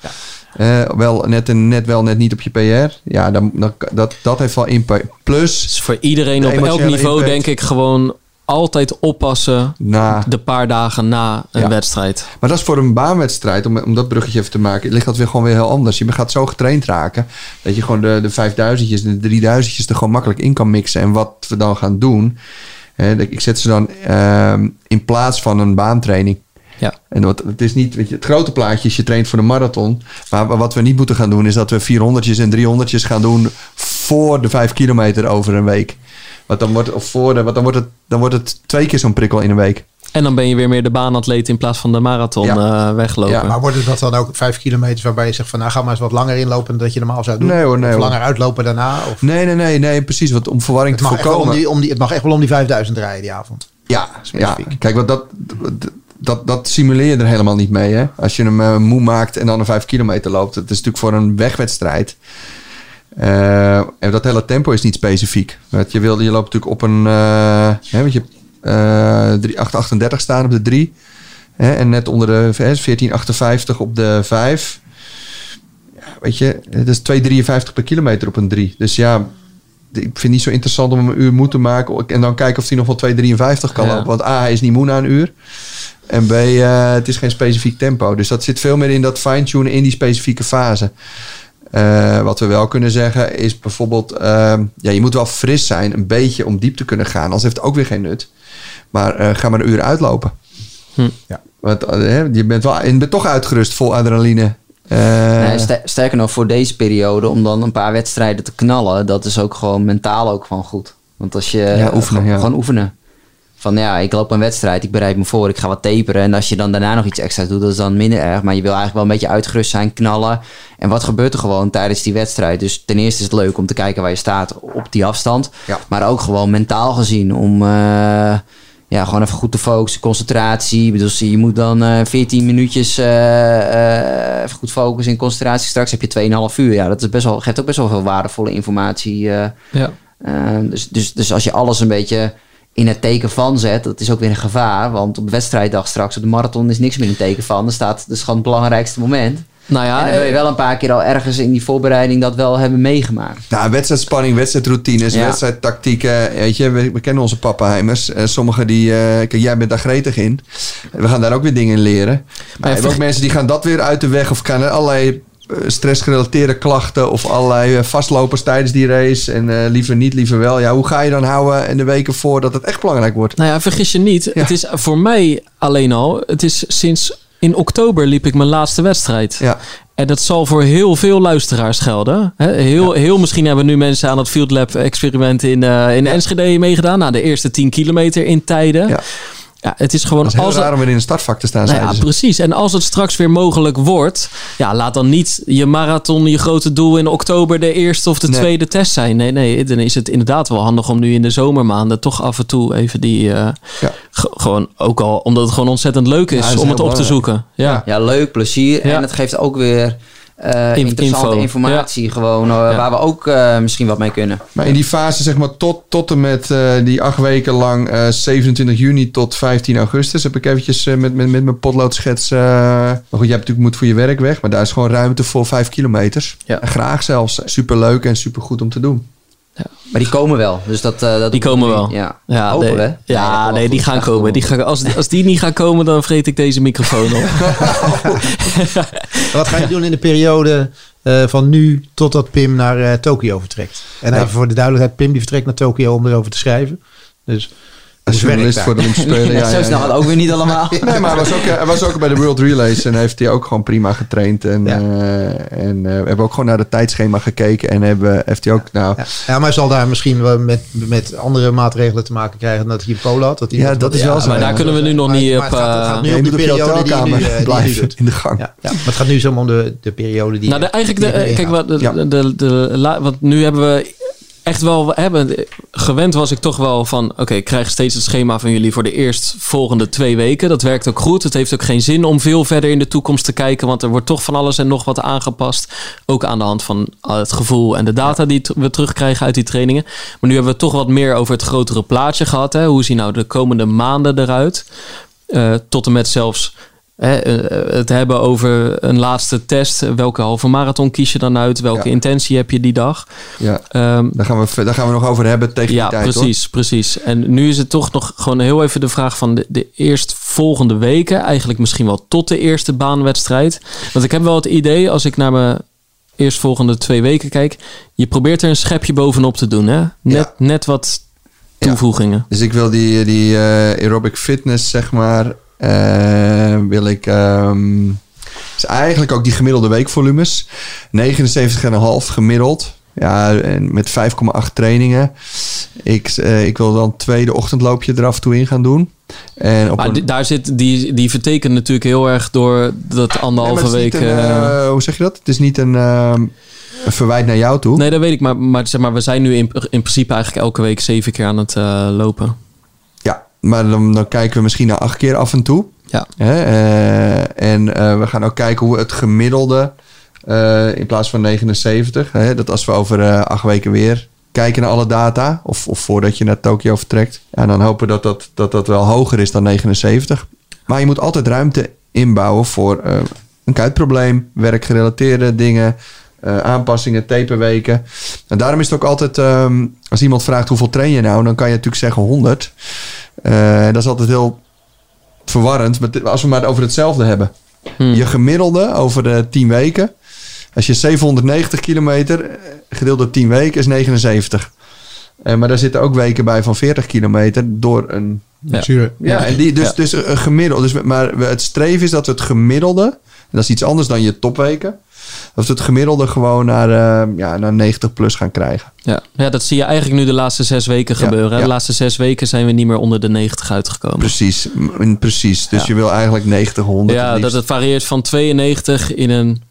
Eh, wel net, en net wel, net niet op je PR. Ja, dan, dan, dat, dat heeft wel impact. Plus, Dus voor iedereen De op elk niveau impact. denk ik gewoon altijd oppassen na, de paar dagen na een Ja. wedstrijd. Maar dat is voor een baanwedstrijd, om, om dat bruggetje even te maken, ligt dat weer gewoon weer heel anders. Je gaat zo getraind raken dat je gewoon de, de 5000'tjes en de 3000'tjes er gewoon makkelijk in kan mixen. En wat we dan gaan doen, ik zet ze dan ehm, in plaats van een baantraining. Ja. En wat, het is niet, weet je, het grote plaatje is je traint voor de marathon. Maar wat we niet moeten gaan doen, is dat we 400'tjes en 300'tjes gaan doen voor de 5 kilometer over een week. Want dan wordt, het- of voor de, want dan wordt, het, dan wordt het twee keer zo'n prikkel in een week. En dan ben je weer meer de baanatleet in plaats van de marathon Ja. eh, weglopen. Ja, Maar worden dat dan ook vijf kilometers waarbij je zegt van nou ga maar eens wat langer inlopen dan dat je normaal zou doen? Nee hoor, nee of hoor. langer uitlopen daarna? Of Nee, nee, nee, nee, precies. Want om verwarring het, te wel om voorkomen. die, om die, het mag echt wel om die 5000 rijden die avond. Ja, ja, Specifiek. kijk, want dat, dat, dat simuleer je er helemaal niet mee. Hè? Als je hem eh, moe maakt en dan een 5 kilometer loopt. Het is natuurlijk voor een wegwedstrijd. Eh, en dat hele tempo is niet specifiek. Want je, wil, je loopt natuurlijk op een. hè, want je 838 staan op de 3. Hè, en net onder de hè, 1458 op de 5. Ja, weet je, het is 2,53 per kilometer op een 3. Dus ja, ik vind het niet zo interessant om hem een uur moe te maken. En dan kijken of hij nog wel 2,53 kan Ja. lopen. Want A, hij is niet moe na een uur. En B, eh, het is geen specifiek tempo. Dus dat zit veel meer in dat fine-tunen in die specifieke fase. Eh, wat we wel kunnen zeggen is bijvoorbeeld... ehm, ja, je moet wel fris zijn, een beetje om diep te kunnen gaan. Anders heeft het ook weer geen nut. Maar eh, ga maar een uur uitlopen. Hm. Ja. Want eh, hè, je, bent wel, je bent toch uitgerust vol adrenaline. Eh, Nee, ster- sterker nog, voor deze periode, om dan een paar wedstrijden te knallen, dat is ook gewoon mentaal ook gewoon goed. Want als je Ja, oefenen, gewoon, ja. gewoon oefenen. Van ja, ik loop een wedstrijd, ik bereid me voor, ik ga wat taperen. En als je dan daarna nog iets extra doet, dat is dan minder erg. Maar je wil eigenlijk wel een beetje uitgerust zijn, knallen. En wat gebeurt er gewoon tijdens die wedstrijd? Dus ten eerste is het leuk om te kijken waar je staat op die afstand. Ja. Maar ook gewoon mentaal gezien om eh, ja, gewoon even goed te focussen, concentratie. Ik bedoel, je moet dan eh 14 minuutjes eh, eh, even goed focussen in concentratie. Straks heb je 2,5 uur. Ja, dat is best wel, geeft ook best wel veel waardevolle informatie. Ja. Dus, dus, dus als je alles een beetje in het teken van zet, dat is ook weer een gevaar. Want op wedstrijddag straks op de marathon is niks meer in het teken van. Er staat, is gewoon het belangrijkste moment. Nou ja, en dan wil je eh, wel een paar keer al ergens in die voorbereiding dat wel hebben meegemaakt. Nou, wedstrijdspanning, wedstrijdroutines, Ja. wedstrijdtactieken. Weet je, we, we kennen onze pappenheimers. Eh sommigen die... eh, kijk, jij bent daar gretig in. We gaan daar ook weer dingen in leren. Maar ja, je hebt ook mensen die gaan dat weer uit de weg... of gaan er allerlei stressgerelateerde klachten... of allerlei vastlopers tijdens die race... en eh, liever niet, liever wel. Ja, hoe ga je dan houden in de weken voor dat het echt belangrijk wordt? nou ja, vergis je niet. Ja. Het is voor mij alleen al, het is sinds in oktober liep ik mijn laatste wedstrijd. Ja, En dat zal voor heel veel luisteraars gelden. Heel, heel misschien hebben nu mensen aan het Field Lab experiment in, eh, in Enschede meegedaan. Na de eerste 10 kilometer in tijden. Ja. Ja. het is gewoon dat is heel als raar om weer in een startvak te staan, nou ja, ze. precies. En als het straks weer mogelijk wordt, ja, laat dan niet je marathon, je grote doel in oktober de eerste of de Nee. tweede test zijn. Nee, nee, dan is het inderdaad wel handig om nu in de zomermaanden toch af en toe even die, eh, Ja. ge- gewoon ook al omdat het gewoon ontzettend leuk is Ja, dat is om het op te zoeken. Ja. Ja, leuk, plezier. Ja. En het geeft ook weer eh, In- interessante info. informatie. Gewoon eh, waar we ook eh, misschien wat mee kunnen. Maar in die fase, zeg maar, tot, tot en met eh, die acht weken lang, eh, 27 juni tot 15 augustus, heb ik eventjes eh, met, met, met mijn potloodschets. eh maar goed, jij hebt natuurlijk moet voor je werk weg, maar daar is gewoon ruimte voor 5 kilometers. Ja. Graag zelfs. Superleuk en supergoed om te doen. Maar die komen wel. Dus dat, eh, dat Die komen wel. Ja, Ja, Hopen nee, we. Ja, nee, die gaan komen. Die gaan, als, als die niet gaan komen, dan vreet ik deze microfoon op. Wat ga je doen in de periode eh, van nu totdat Pim naar eh, Tokio vertrekt? En Ja. even voor de duidelijkheid, Pim die vertrekt naar Tokio om erover te schrijven. Dus Als journalist voor de Olympische Spelen. ja, Zo ja, snel ja. gaat ook weer niet allemaal. Nee, maar hij was, ook, hij was ook bij de World Relays en heeft hij ook gewoon prima getraind. En, Ja. eh, en eh, we hebben ook gewoon naar het tijdschema gekeken en hebben, heeft hij ook, nou, Ja. ja, maar hij zal daar misschien wel met, met andere maatregelen te maken krijgen dan dat hij in Polen had. Dat hij Ja, wat- dat is wat- wel zo, maar daar ja. kunnen we nu nog Maar- niet maar op, het gaat, het eh, gaat nu de op je periode die, nu, eh, blijven in de gang. Ja, ja, maar het gaat nu zo om de, de periode die... nou, de, eigenlijk, de, kijk, wat, de, Ja. de, de, la- want nu hebben we echt wel hebben. Gewend was ik toch wel van: oké, ik krijg steeds het schema van jullie voor de eerst volgende twee weken. Dat werkt ook goed. Het heeft ook geen zin om veel verder in de toekomst te kijken, want er wordt toch van alles en nog wat aangepast. Ook aan de hand van het gevoel en de data die we terugkrijgen uit die trainingen. Maar nu hebben we toch wat meer over het grotere plaatje gehad. Hè? Hoe zien nou de komende maanden eruit? Eh, tot en met zelfs eh, het hebben over een laatste test. Welke halve marathon kies je dan uit? Welke Ja. intentie heb je die dag? Ja, Ehm, daar gaan, we, daar gaan we nog over hebben tegen ja, die tijd, hoor. precies, precies. En nu is het toch nog gewoon heel even de vraag van de, de eerstvolgende weken. Eigenlijk misschien wel tot de eerste baanwedstrijd. Want ik heb wel het idee, als ik naar mijn eerstvolgende twee weken kijk... je probeert er een schepje bovenop te doen, hè? Net, Ja. net wat Ja. toevoegingen. Dus ik wil die, die eh, aerobic fitness, zeg maar, eh, wil ik... is eigenlijk ook die gemiddelde weekvolumes. 79,5 gemiddeld. Ja, en met 5,8 trainingen. Ik, eh, ik wil dan tweede ochtendloopje er af en toe in gaan doen. En op Maar een- daar zit, die, die vertekent natuurlijk heel erg door dat anderhalve week... een, eh, eh, hoe zeg je dat? Het is niet een, ehm, een verwijt naar jou toe. Nee, dat weet ik. Maar, maar, zeg maar we zijn nu in, in principe eigenlijk elke week zeven keer aan het eh, lopen. Maar dan, dan kijken we misschien naar acht keer af en toe. Ja. Hè? eh, en eh, we gaan ook kijken hoe het gemiddelde eh, in plaats van 79, hè, dat als we over acht weken weer kijken naar alle data, of, of voordat je naar Tokio vertrekt, ja, dan hopen we dat dat, dat dat wel hoger is dan 79. Maar je moet altijd ruimte inbouwen voor een kuitprobleem, werkgerelateerde dingen, eh, aanpassingen, taperweken. En daarom is het ook altijd, ehm, als iemand vraagt hoeveel train je nou, dan kan je natuurlijk zeggen 100. Eh, dat is altijd heel verwarrend, maar als we maar over hetzelfde hebben. Hmm. Je gemiddelde over de 10 weken, als je 790 kilometer eh, gedeeld door 10 weken is 79. Eh, maar daar zitten ook weken bij van 40 kilometer door een Blessure. ja, en die, dus, Ja. dus een gemiddelde. Dus, maar het streven is dat we het gemiddelde, en dat is iets anders dan je topweken, dat we het gemiddelde gewoon naar, eh, ja, naar 90 plus gaan krijgen. Ja. ja, dat zie je eigenlijk nu de laatste zes weken gebeuren. ja. De laatste zes weken zijn we niet meer onder de 90 uitgekomen. Precies, precies. Dus je wil eigenlijk 90, 100. het Ja, dat het varieert van 92 in een,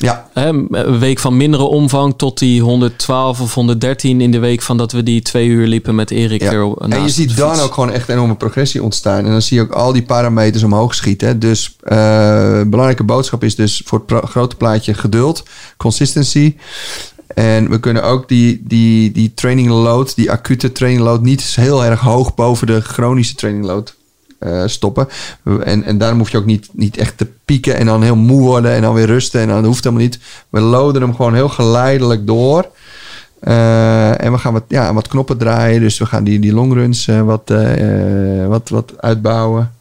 ja, hè, een week van mindere omvang tot die 112 of 113 in de week van dat we die twee uur liepen met Erik Ja. er En je ziet dan ook gewoon echt enorme progressie ontstaan. En dan zie je ook al die parameters omhoog schieten. Dus eh belangrijke boodschap is dus voor het grote plaatje geduld, consistency. En we kunnen ook die, die, die training load, die acute training load, niet heel erg hoog boven de chronische training load eh, stoppen. En, en daarom hoef je ook niet, niet echt te pieken en dan heel moe worden en dan weer rusten. En dan hoeft helemaal niet. We loaden hem gewoon heel geleidelijk door. Eh, en we gaan wat, ja, wat knoppen draaien. Dus we gaan die, die longruns eh, wat, wat, wat uitbouwen.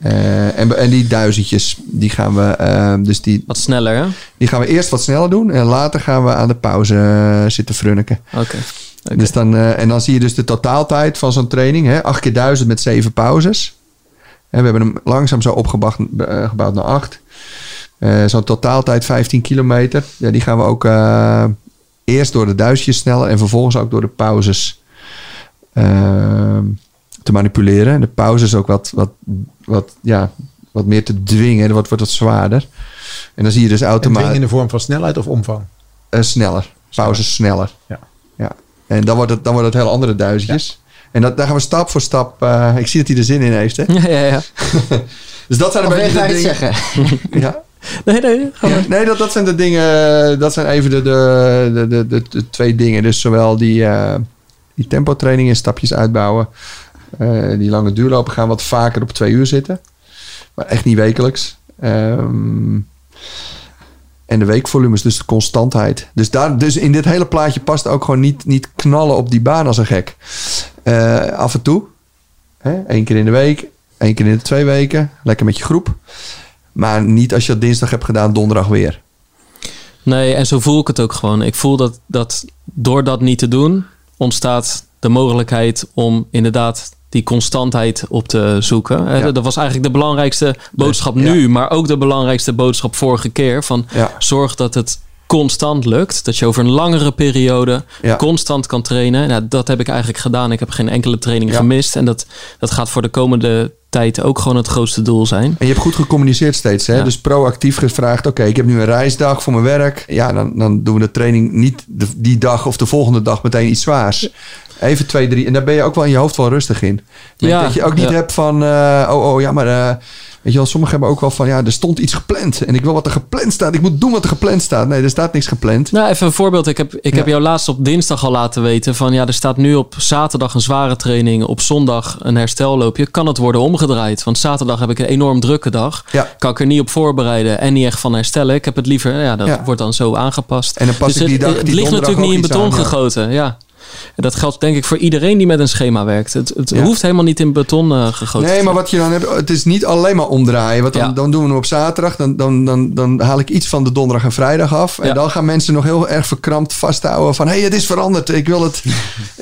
Eh, en, en die duizendjes, die gaan we, dus die, Wat sneller, hè? die gaan we eerst wat sneller doen. En later gaan we aan de pauze zitten frunniken. Oké. Dus dan, eh, en dan zie je dus de totaaltijd van zo'n training. Hè? 8 keer 1000 met 7 pauzes. En we hebben hem langzaam zo opgebouwd eh, gebouwd naar 8. Eh, zo'n totaaltijd 15 kilometer. Ja, die gaan we ook eerst door de duizendjes sneller en vervolgens ook door de pauzes te manipuleren. En de pauzes ook wat, wat, wat, ja, wat meer te dwingen. Dan wordt, het zwaarder. En dan zie je dus automatisch in de vorm van snelheid of omvang? sneller. Pauzes sneller. Ja. En dan wordt het, dan wordt het heel andere duizendjes. En dat, daar gaan we stap voor stap. eh, ik zie dat hij er zin in heeft. Hè? Ja, ja, ja. Dus dat zijn een je beetje het dingen. zeggen? Ja. Nee, nee. ga Ja, nee, dat, dat zijn de dingen. Dat zijn even de, de, de, de, twee dingen. Dus zowel die, eh die tempotraining in stapjes uitbouwen. eh, die lange duurlopen gaan wat vaker op twee uur zitten. Maar echt niet wekelijks. Ehm, en de weekvolumes, dus de constantheid. Dus, daar, dus in dit hele plaatje past ook gewoon niet, niet knallen op die baan als een gek. Eh, af en toe. Hè, Eén keer in de week. één keer in de twee weken. Lekker met je groep. Maar niet als je dat dinsdag hebt gedaan, donderdag weer. Nee, en zo voel ik het ook gewoon. Ik voel dat, dat door dat niet te doen, ontstaat de mogelijkheid om inderdaad die constantheid op te zoeken. Ja. Dat was eigenlijk de belangrijkste boodschap nu, maar ook de belangrijkste boodschap vorige keer. Van Ja. zorg dat het constant lukt. Dat je over een langere periode Ja. constant kan trainen. Nou, dat heb ik eigenlijk gedaan. Ik heb geen enkele training Ja. gemist. En dat, dat gaat voor de komende tijd ook gewoon het grootste doel zijn. En je hebt goed gecommuniceerd steeds. Hè? Ja. Dus proactief gevraagd: oké, ik heb nu een reisdag voor mijn werk. Ja, dan, dan doen we de training niet de- die dag of de volgende dag meteen iets zwaars. Even twee, drie. En daar ben je ook wel in je hoofd wel rustig in. Ja, dat je ook niet ja. hebt van: eh, oh, oh ja, maar. eh, Weet je wel, sommigen hebben ook wel van, ja, er stond iets gepland. En ik wil wat er gepland staat. Ik moet doen wat er gepland staat. Nee, er staat niks gepland. Nou, even een voorbeeld. Ik heb, ik Ja. heb jou laatst op dinsdag al laten weten van ja, er staat nu op zaterdag een zware training, op zondag een herstelloopje. Kan het worden omgedraaid? Want zaterdag heb ik een enorm drukke dag. Ja. Kan ik er niet op voorbereiden en niet echt van herstellen. Ik heb het liever, ja, dat Ja. wordt dan zo aangepast. En dan pas Dus ik die het, dag, het die ligt donderdag natuurlijk niet in beton aan, ja. gegoten. Ja. En dat geldt denk ik voor iedereen die met een schema werkt. Het, het Ja. hoeft helemaal niet in beton eh, gegoten. Nee, maar wat je dan hebt, het is niet alleen maar omdraaien. Want dan, Ja. dan doen we hem op zaterdag. Dan, dan, dan, dan haal ik iets van de donderdag en vrijdag af. En Ja. dan gaan mensen nog heel erg verkrampt vasthouden van... hé, hey, het is veranderd. Ik wil het...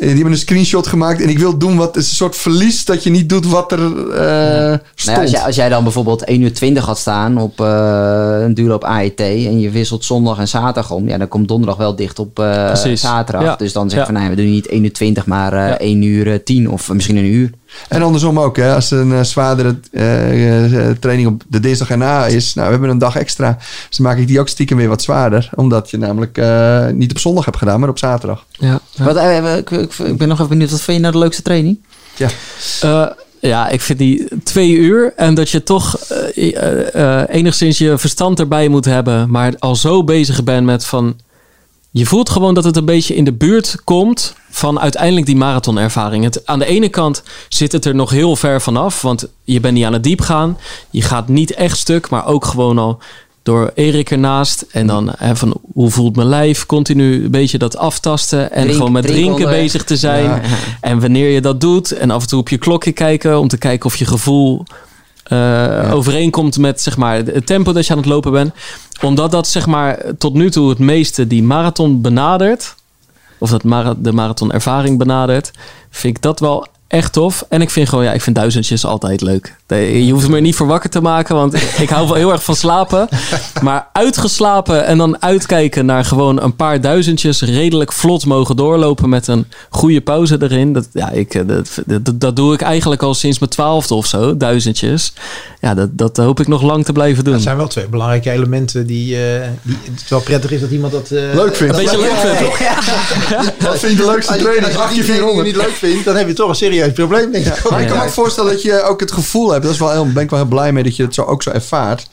Die hebben een screenshot gemaakt en ik wil doen wat... Het is een soort verlies dat je niet doet wat er eh, stond. Nou als, jij, als jij dan bijvoorbeeld 1 uur 20 had staan op eh, een duurloop AET en je wisselt zondag en zaterdag om, ja, dan komt donderdag wel dicht op zaterdag. Dus dan zeg je van, nee, we niet 1 uur 20, maar eh Ja. 1 uur eh, 10 of misschien een uur. En andersom ook. Hè. Als een eh, zwaardere eh, eh, training op de dinsdag erna is... Nou, we hebben een dag extra. Dus dan maak ik die ook stiekem weer wat zwaarder. Omdat je namelijk eh, niet op zondag hebt gedaan, maar op zaterdag. Ja, ja. Wat, eh, ik, ik, ik ben nog even benieuwd, wat vind je nou de leukste training? Ja. Eh, ja, ik vind die twee uur en dat je toch eh, eh, eh, enigszins je verstand erbij moet hebben, maar al zo bezig bent met van. Je voelt gewoon dat het een beetje in de buurt komt van uiteindelijk die marathonervaring. Het, aan de ene kant zit het er nog heel ver vanaf, want je bent niet aan het diep gaan. Je gaat niet echt stuk, maar ook gewoon al door Erik ernaast. En dan hè, van hoe voelt mijn lijf? Continu een beetje dat aftasten en Drink- gewoon met drinken bezig te zijn. Ja. En wanneer je dat doet en af en toe op je klokje kijken om te kijken of je gevoel eh, overeenkomt met zeg maar, het tempo dat je aan het lopen bent. Omdat dat zeg maar tot nu toe het meeste die marathon benadert, of dat de marathonervaring benadert, vind ik dat wel echt tof. En ik vind gewoon, ja, ik vind duizendjes altijd leuk. Nee, Je hoeft me er niet voor wakker te maken, want ik hou wel heel erg van slapen. Maar uitgeslapen en dan uitkijken naar gewoon een paar duizendjes redelijk vlot mogen doorlopen met een goede pauze erin. Dat, ja, ik, eh, dat, dat, dat doe ik eigenlijk al sinds mijn twaalfde of zo, duizendjes. Ja, dat, dat hoop ik nog lang te blijven doen. Dat zijn wel twee belangrijke elementen die, eh, die het wel prettig is dat iemand dat... eh, Leuk vindt. Een beetje leuk vindt? Wat vind je de leukste Als je, training? als je 400. niet leuk vindt, dan heb je toch een serieus probleem, denk ik. Maar ik kan me ook voorstellen dat je ook het gevoel hebt. Dat is wel heel, ben ik wel heel blij mee dat je het zo, ook zo ervaart.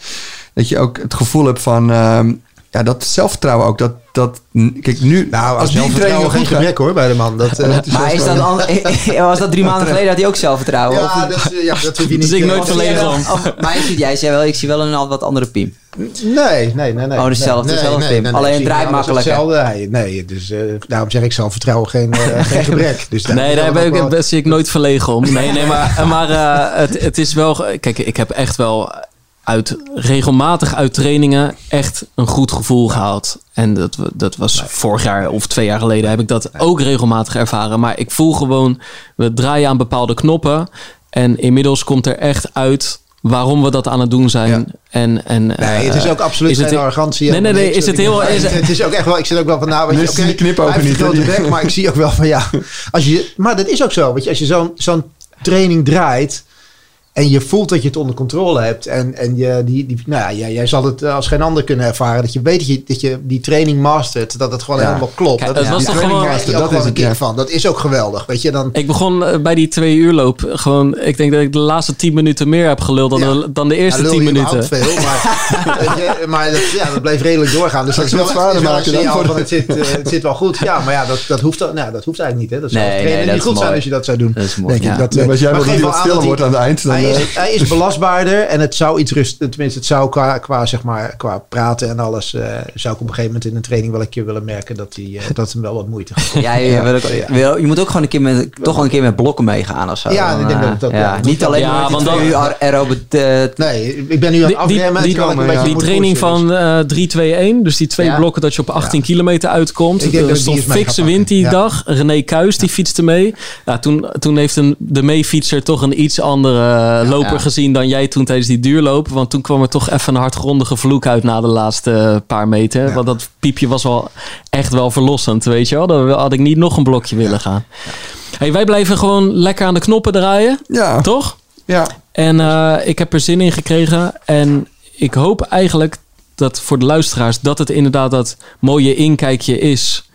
Dat je ook het gevoel hebt van. ehm, ja, dat zelfvertrouwen ook. Dat, dat, kijk, nu. Nou, als training geen gebrek hoor bij de man. Dat, eh, Maar is dat, an- was dat drie maanden geleden, had hij ook zelfvertrouwen? Of- ja, dat, ja, dat hoef je niet... Dus ik eh, nooit of- verlegen om. of- Maar je ziet, jij zei wel, ik zie wel een al wat andere Piem. Nee, nee, nee. nee Oh, dezelfde- nee, dezelfde nee, Pim. nee, Alleen ik zie draait makkelijker. Hetzelfde. Nee, nee, dus eh, daarom zeg ik zelfvertrouwen geen, eh, geen gebrek. Dus daar- Nee, daar ben ik, wel- zie ik nooit verlegen om. Nee, nee, maar, maar eh, het, het is wel... Kijk, ik heb echt wel uit, regelmatig uit trainingen echt een goed gevoel gehaald. En dat, dat was vorig jaar of twee jaar geleden heb ik dat ook regelmatig ervaren. Maar ik voel gewoon, we draaien aan bepaalde knoppen. En inmiddels komt er echt uit waarom we dat aan het doen zijn. Ja. En, en, Nee, het is eh, ook absoluut is het- arrogantie. Nee, nee, nee, is het heel- is het- is ook echt wel, ik zit ook wel van, nou, weet je, oké, die heeft een niet, grote bek, maar ik zie ook wel van, ja, als je, maar dat is ook zo, weet je, als je zo'n zo'n training draait en je voelt dat je het onder controle hebt en, en je, die, die, nou ja, jij, jij zal het als geen ander kunnen ervaren, dat je weet dat je, dat je die training mastert, dat het gewoon Ja. helemaal klopt. Kijk, dat was toch training gewoon- dat ook is een ja. van. Dat is ook geweldig, weet je, dan... Ik begon eh, bij die twee uur loop gewoon... Ik denk dat ik de laatste tien minuten meer heb geluld dan, Ja. de, dan de eerste tien minuten. veel, maar, weet je, maar dat, ja, dat bleef redelijk doorgaan. Dus dat is wel, zwaarder maken dan voor van het zit, eh, het zit wel goed. Ja, maar ja, dat, dat, hoeft, dan- nou, dat hoeft eigenlijk niet. Hè. Dat zou Nee, niet goed zijn als je dat zou doen. Dat is mooi. Denk Ja. ik. Dat, Nee, eh, maar als jij wil dat aan stiller wordt aan het eind, dan... hij, is, hij is belastbaarder en het zou iets rust, tenminste het zou qua, qua, zeg maar, qua praten en alles, eh, zou ik op een gegeven moment in een training wel een keer willen merken dat, hij, eh, dat hem wel wat moeite gaat. Ja, je, wil wil- je moet ook gewoon een keer met, toch wel een keer met blokken meegaan of zo. Ja, Dan, ik denk dat ja, wel- Niet alleen Ja, maar want die dan- eh, Nee, ik ben nu aan het die- afremmen. die- die- training van eh 3-2-1, dus die twee Ja. blokken dat je op 18 kilometer uitkomt. Ik denk dat Er stond fikse wind die dag. René Kuis die fietste mee. Ja, toen, toen heeft een, de meefietser toch een iets andere eh, loper Ja. gezien dan jij toen tijdens die duurloop. Want toen kwam er toch even een hardgrondige vloek uit na de laatste eh, paar meter. Want dat piepje was wel echt wel verlossend, weet je wel. Dan had ik niet nog een blokje willen gaan. Hey, wij blijven gewoon lekker aan de knoppen draaien, ja, toch? Ja, En eh, ik heb er zin in gekregen. En ik hoop eigenlijk dat voor de luisteraars dat het inderdaad dat mooie inkijkje is.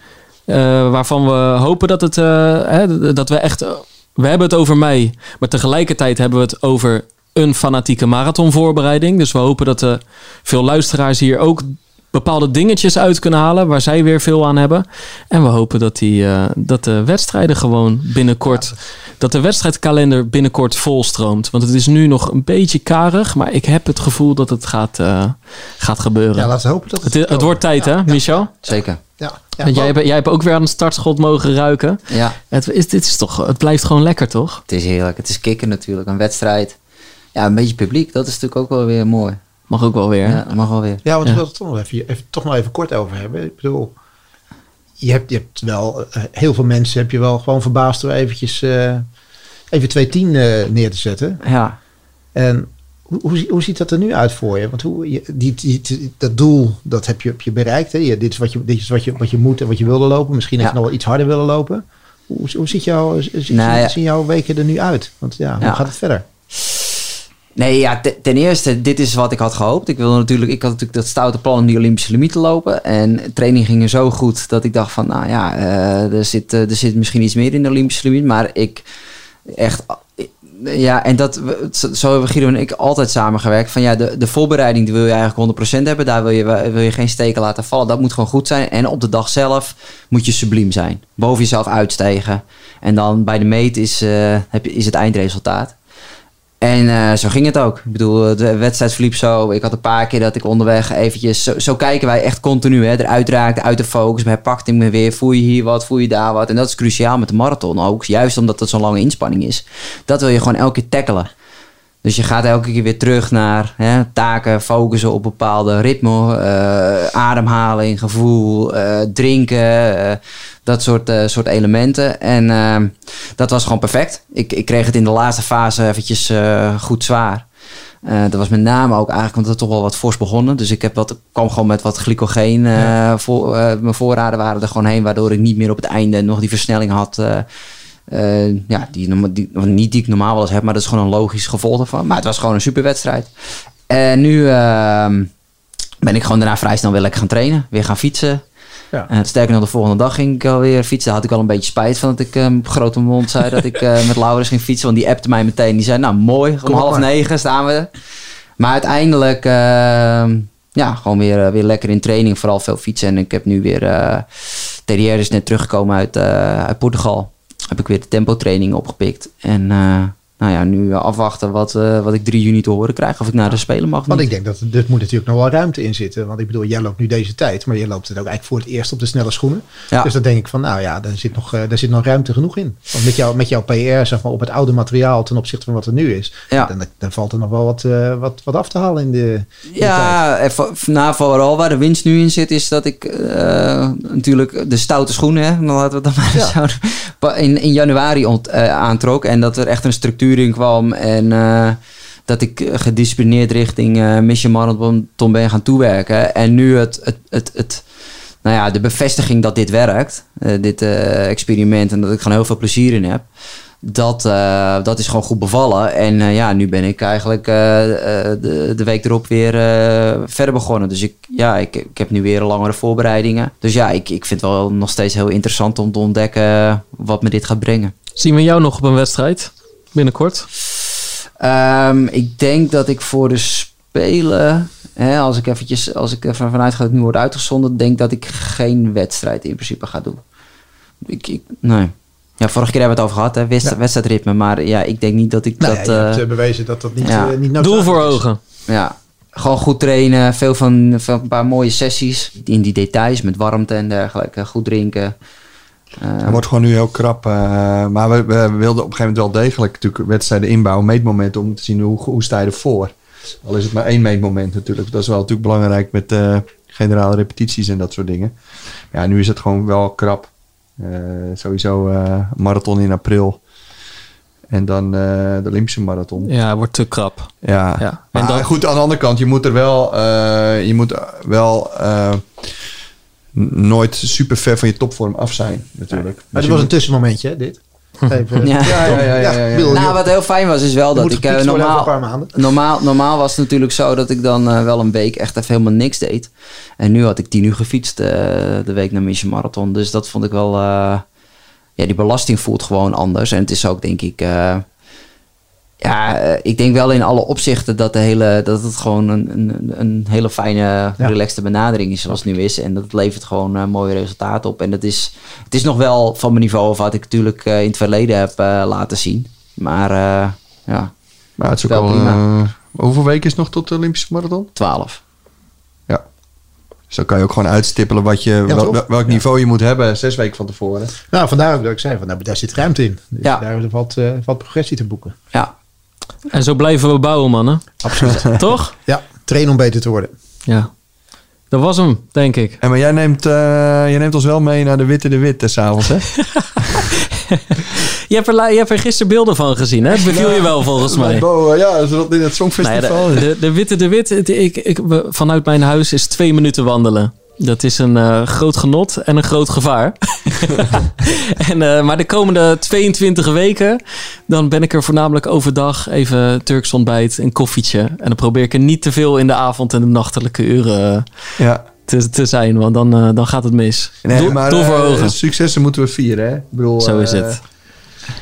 waarvan we hopen dat het hè, dat we echt. We hebben het over mij. Maar tegelijkertijd hebben we het over een fanatieke marathonvoorbereiding. Dus we hopen dat eh, veel luisteraars hier ook bepaalde dingetjes uit kunnen halen. Waar zij weer veel aan hebben. En we hopen dat, die, eh, dat de wedstrijden gewoon binnenkort dat de wedstrijdkalender binnenkort volstroomt. Want het is nu nog een beetje karig, maar ik heb het gevoel dat het gaat, eh, gaat gebeuren. Ja, laten we hopen dat het, het wordt tijd, hè, Michel? Zeker. Ja, ja, Want jij, hebt, jij hebt ook weer aan het startschot mogen ruiken. Ja, Het, is, dit is toch, het blijft gewoon lekker, toch? het is heerlijk. Het is kicken natuurlijk. Een wedstrijd. Ja, een beetje publiek. Dat is natuurlijk ook wel weer mooi. Mag ook wel weer. Ja, dat mag wel weer. Ja, want Ja. we willen het toch nog even, even, toch nog even kort over hebben. Ik bedoel, je hebt, je hebt wel, eh, heel veel mensen heb je wel gewoon verbaasd door eventjes, eh, even 210 eh neer te zetten. Ja. En hoe, hoe, hoe ziet dat er nu uit voor je? Want hoe, je, die, die, die- dat doel, dat heb je, heb je bereikt. Hè? Je, dit is, wat je, dit is wat je, wat je moet en wat je wilde lopen. Misschien heb je Ja. nog wel iets harder willen lopen. Hoe, hoe ziet jouw, zie- Nou ja. zien jouw weken er nu uit? Want ja, hoe Ja. gaat het verder? Nee, ja, te- ten eerste, dit is wat ik had gehoopt. Ik wilde natuurlijk, ik had natuurlijk dat stoute plan om die Olympische limiet te lopen. En training ging er zo goed dat ik dacht van, nou ja, eh, er, zit, eh, er zit misschien iets meer in de Olympische limiet. Maar ik echt, eh, ja, en dat, zo hebben Guido en ik altijd samengewerkt. Van ja, de, de voorbereiding die wil je eigenlijk 100% hebben. Daar wil je, wil je geen steken laten vallen. Dat moet gewoon goed zijn. En op de dag zelf moet je subliem zijn. Boven jezelf uitstegen. En dan bij de meet is, heb je, is het eindresultaat. En eh, zo ging het ook. Ik bedoel, de wedstrijd verliep zo. Ik had een paar keer dat ik onderweg eventjes... Zo, zo kijken wij echt continu. Hè, eruit raakte, uit de focus. Maar pakt ik me weer. Voel je hier wat, voel je daar wat. En dat is cruciaal met de marathon ook. Juist omdat het zo'n lange inspanning is. Dat wil je gewoon elke keer tackelen. Dus je gaat elke keer weer terug naar hè, taken, focussen op bepaalde ritme, eh, ademhaling, gevoel, eh, drinken, eh, dat soort, soort elementen. En dat was gewoon perfect. Ik, ik kreeg het in de laatste fase eventjes goed zwaar. Dat was met name ook eigenlijk omdat het toch wel wat fors begonnen. Dus ik heb wat, kwam gewoon met wat glycogeen. voor, mijn voorraden waren er gewoon heen, waardoor ik niet meer op het einde nog die versnelling had. Eh, eh, ja, die, die, niet die ik normaal wel eens heb, maar dat is gewoon een logisch gevolg ervan. Maar het was gewoon een superwedstrijd. En nu ehm, ben ik gewoon daarna vrij snel weer lekker gaan trainen. Weer gaan fietsen. Ja. En sterker nog, de volgende dag ging ik alweer fietsen. Daar had ik al een beetje spijt van dat ik eh, op grote mond zei dat ik eh, met Laurens ging fietsen. Want die appte mij meteen. Die zei, nou mooi, om half maar. negen staan we. Maar uiteindelijk, ehm, ja, gewoon weer, eh, weer lekker in training. Vooral veel fietsen. En ik heb nu weer, eh TDR is net teruggekomen uit, eh, uit Portugal. Heb ik weer de tempo training opgepikt. En eh, nou ja, nu afwachten wat, eh, wat ik 3 juni te horen krijg. Of ik naar de Spelen mag Want ik denk dat er, er moet natuurlijk nog wel ruimte in zitten. Want ik bedoel, jij loopt nu deze tijd, maar je loopt het ook eigenlijk voor het eerst op de snelle schoenen. Ja. Dus dan denk ik van, nou ja, daar zit nog, eh, daar zit nog ruimte genoeg in. Want met, jou, met jouw PR, zeg maar, op het oude materiaal ten opzichte van wat er nu is, Ja. dan, dan valt er nog wel wat, eh, wat, wat af te halen in de, in de tijd. Ja, en vo- nou, vooral waar de winst nu in zit, is dat ik natuurlijk de stoute schoenen, hè, dan laten we het dan maar zo pa- in, in januari ont, aantrok. En dat er echt een structuur kwam. En eh, dat ik gedisciplineerd richting eh Mission Marathon ben gaan toewerken. En nu het, het, het, het, nou ja, de bevestiging dat dit werkt, eh, dit experiment, en dat ik gewoon heel veel plezier in heb. Dat, dat is gewoon goed bevallen. En ja, nu ben ik eigenlijk de, de week erop weer verder begonnen. Dus ik, ja, ik, ik heb nu weer langere voorbereidingen. Dus ja, ik, ik vind het wel nog steeds heel interessant om te ontdekken wat me dit gaat brengen. Zien we jou nog op een wedstrijd binnenkort? Ehm, ik denk dat ik voor de Spelen, hè, als ik eventjes, als ik ervan vanuit ga dat het nu wordt uitgezonden, denk dat ik geen wedstrijd in principe ga doen. Ik, ik, nee. Ja, vorige keer hebben we het over gehad, hè, wedst- Ja. wedstrijdritme. Maar ja, ik denk niet dat ik Nou dat... ja, je hebt eh, eh, bewezen dat dat niet, ja. eh, niet Doel voor is. ogen. Ja, gewoon goed trainen. Veel van, van een paar mooie sessies. In die details met warmte en dergelijke. Goed drinken. Eh, Het wordt gewoon nu heel krap. eh, maar we, we wilden op een gegeven moment wel degelijk natuurlijk wedstrijden inbouwen, meetmomenten, om te zien hoe, hoe sta je ervoor. Al is het maar één meetmoment natuurlijk. Dat is wel natuurlijk belangrijk met eh, generale repetities en dat soort dingen. Ja, nu is het gewoon wel krap. Eh, sowieso eh, marathon in april. En dan eh, de Olympische marathon. Ja, wordt te krap. Ja. Ja. Maar En dan- goed, aan de andere kant, je moet er wel, eh, je moet wel eh, nooit super ver van je topvorm af zijn, natuurlijk. Maar Dus dit je was een tussenmomentje, hè, dit. Even, Ja. Ja, ja, ja. ja, ja, ja. bedoel, Nou, wat heel fijn was, is wel je dat ik eh, normaal, een paar maanden. normaal, normaal was het natuurlijk zo dat ik dan eh, wel een week echt even helemaal niks deed. En nu had ik tien uur gefietst eh, de week naar Mission Marathon. Dus dat vond ik wel... eh, ja, die belasting voelt gewoon anders. En het is ook, denk ik... eh, ja, eh, ik denk wel in alle opzichten dat, de hele, dat het gewoon een, een, een hele fijne, Ja. relaxte benadering is zoals het nu is. En dat levert gewoon eh, mooie resultaten op. En dat is, het is nog wel van mijn niveau of wat ik natuurlijk eh, in het verleden heb eh, laten zien. Maar eh, ja, Maar het is ook Wel al... prima. hoeveel weken is nog tot de Olympische Marathon? 12. Dus dan kan je ook gewoon uitstippelen wat je, Ja, wel- welk niveau je moet hebben zes weken van tevoren. Nou, vandaar ook dat ik zei, van, nou, daar zit ruimte in. Dus Ja. daar valt, eh, valt progressie te boeken. Ja, En zo blijven we bouwen, mannen. Absoluut. Toch? ja, trainen om beter te worden. Ja. Dat was hem, denk ik. En maar jij neemt, eh, jij neemt ons wel mee naar de Witte de Wit s s'avonds, hè? Je hebt, er, je hebt er gisteren beelden van gezien, hè? Het beviel je wel volgens mij. Bo, eh, ja, in het Nou Songfestival. ja, de, de, de Witte de Wit, ik, ik, vanuit mijn huis is twee minuten wandelen. Dat is een eh, groot genot en een groot gevaar. en, eh, maar de komende 22 weken, dan ben ik er voornamelijk overdag even Turks ontbijt, een koffietje. En dan probeer ik er niet te veel in de avond en de nachtelijke uren eh, ja. te, te zijn, want dan, dan gaat het mis. Nee, maar doel voor ogen. successen moeten we vieren, hè? Ik bedoel, Zo is het.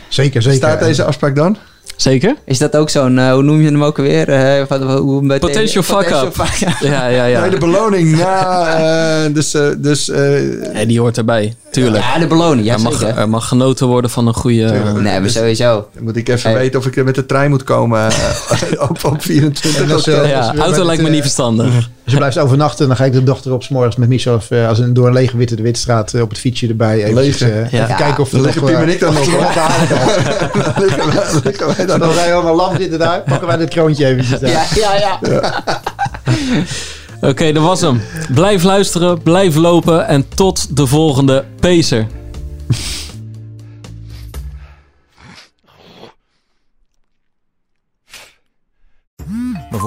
Zeker, zeker. Staat deze afspraak dan? Zeker? is dat ook zo'n, eh, hoe noem je hem ook alweer? Eh, wat- hoe bij Potential fuck Potential up. fuck up. Ja, ja, ja. Nee, de beloning na... eh, dus dus eh, Ja, die hoort erbij, tuurlijk. Ja, de beloning, ja er, mag, zeker. er mag genoten worden van een goede... Tuurlijk. Nee, maar sowieso. dan moet ik even Hey. weten of ik er met de trein moet komen op, op 24 En als, eh, oktober. als ja, auto lijkt me niet verstandig. Als je blijft overnachten, dan ga ik de dochter op 's morgens met Michel of, eh, als een, door een lege witte de Witstraat eh, op het fietsje erbij. Even, Lege. eh, Ja. even kijken of er liggen nog, Piem en eh, ik dan nog. Dan liggen wij- liggen wij dan Dan nog. zijn we allemaal lam zitten daar. Pakken wij dit kroontje eventjes daar. Ja, ja, ja. Oké, dat was hem. Blijf luisteren, blijf lopen en tot de volgende Pacer.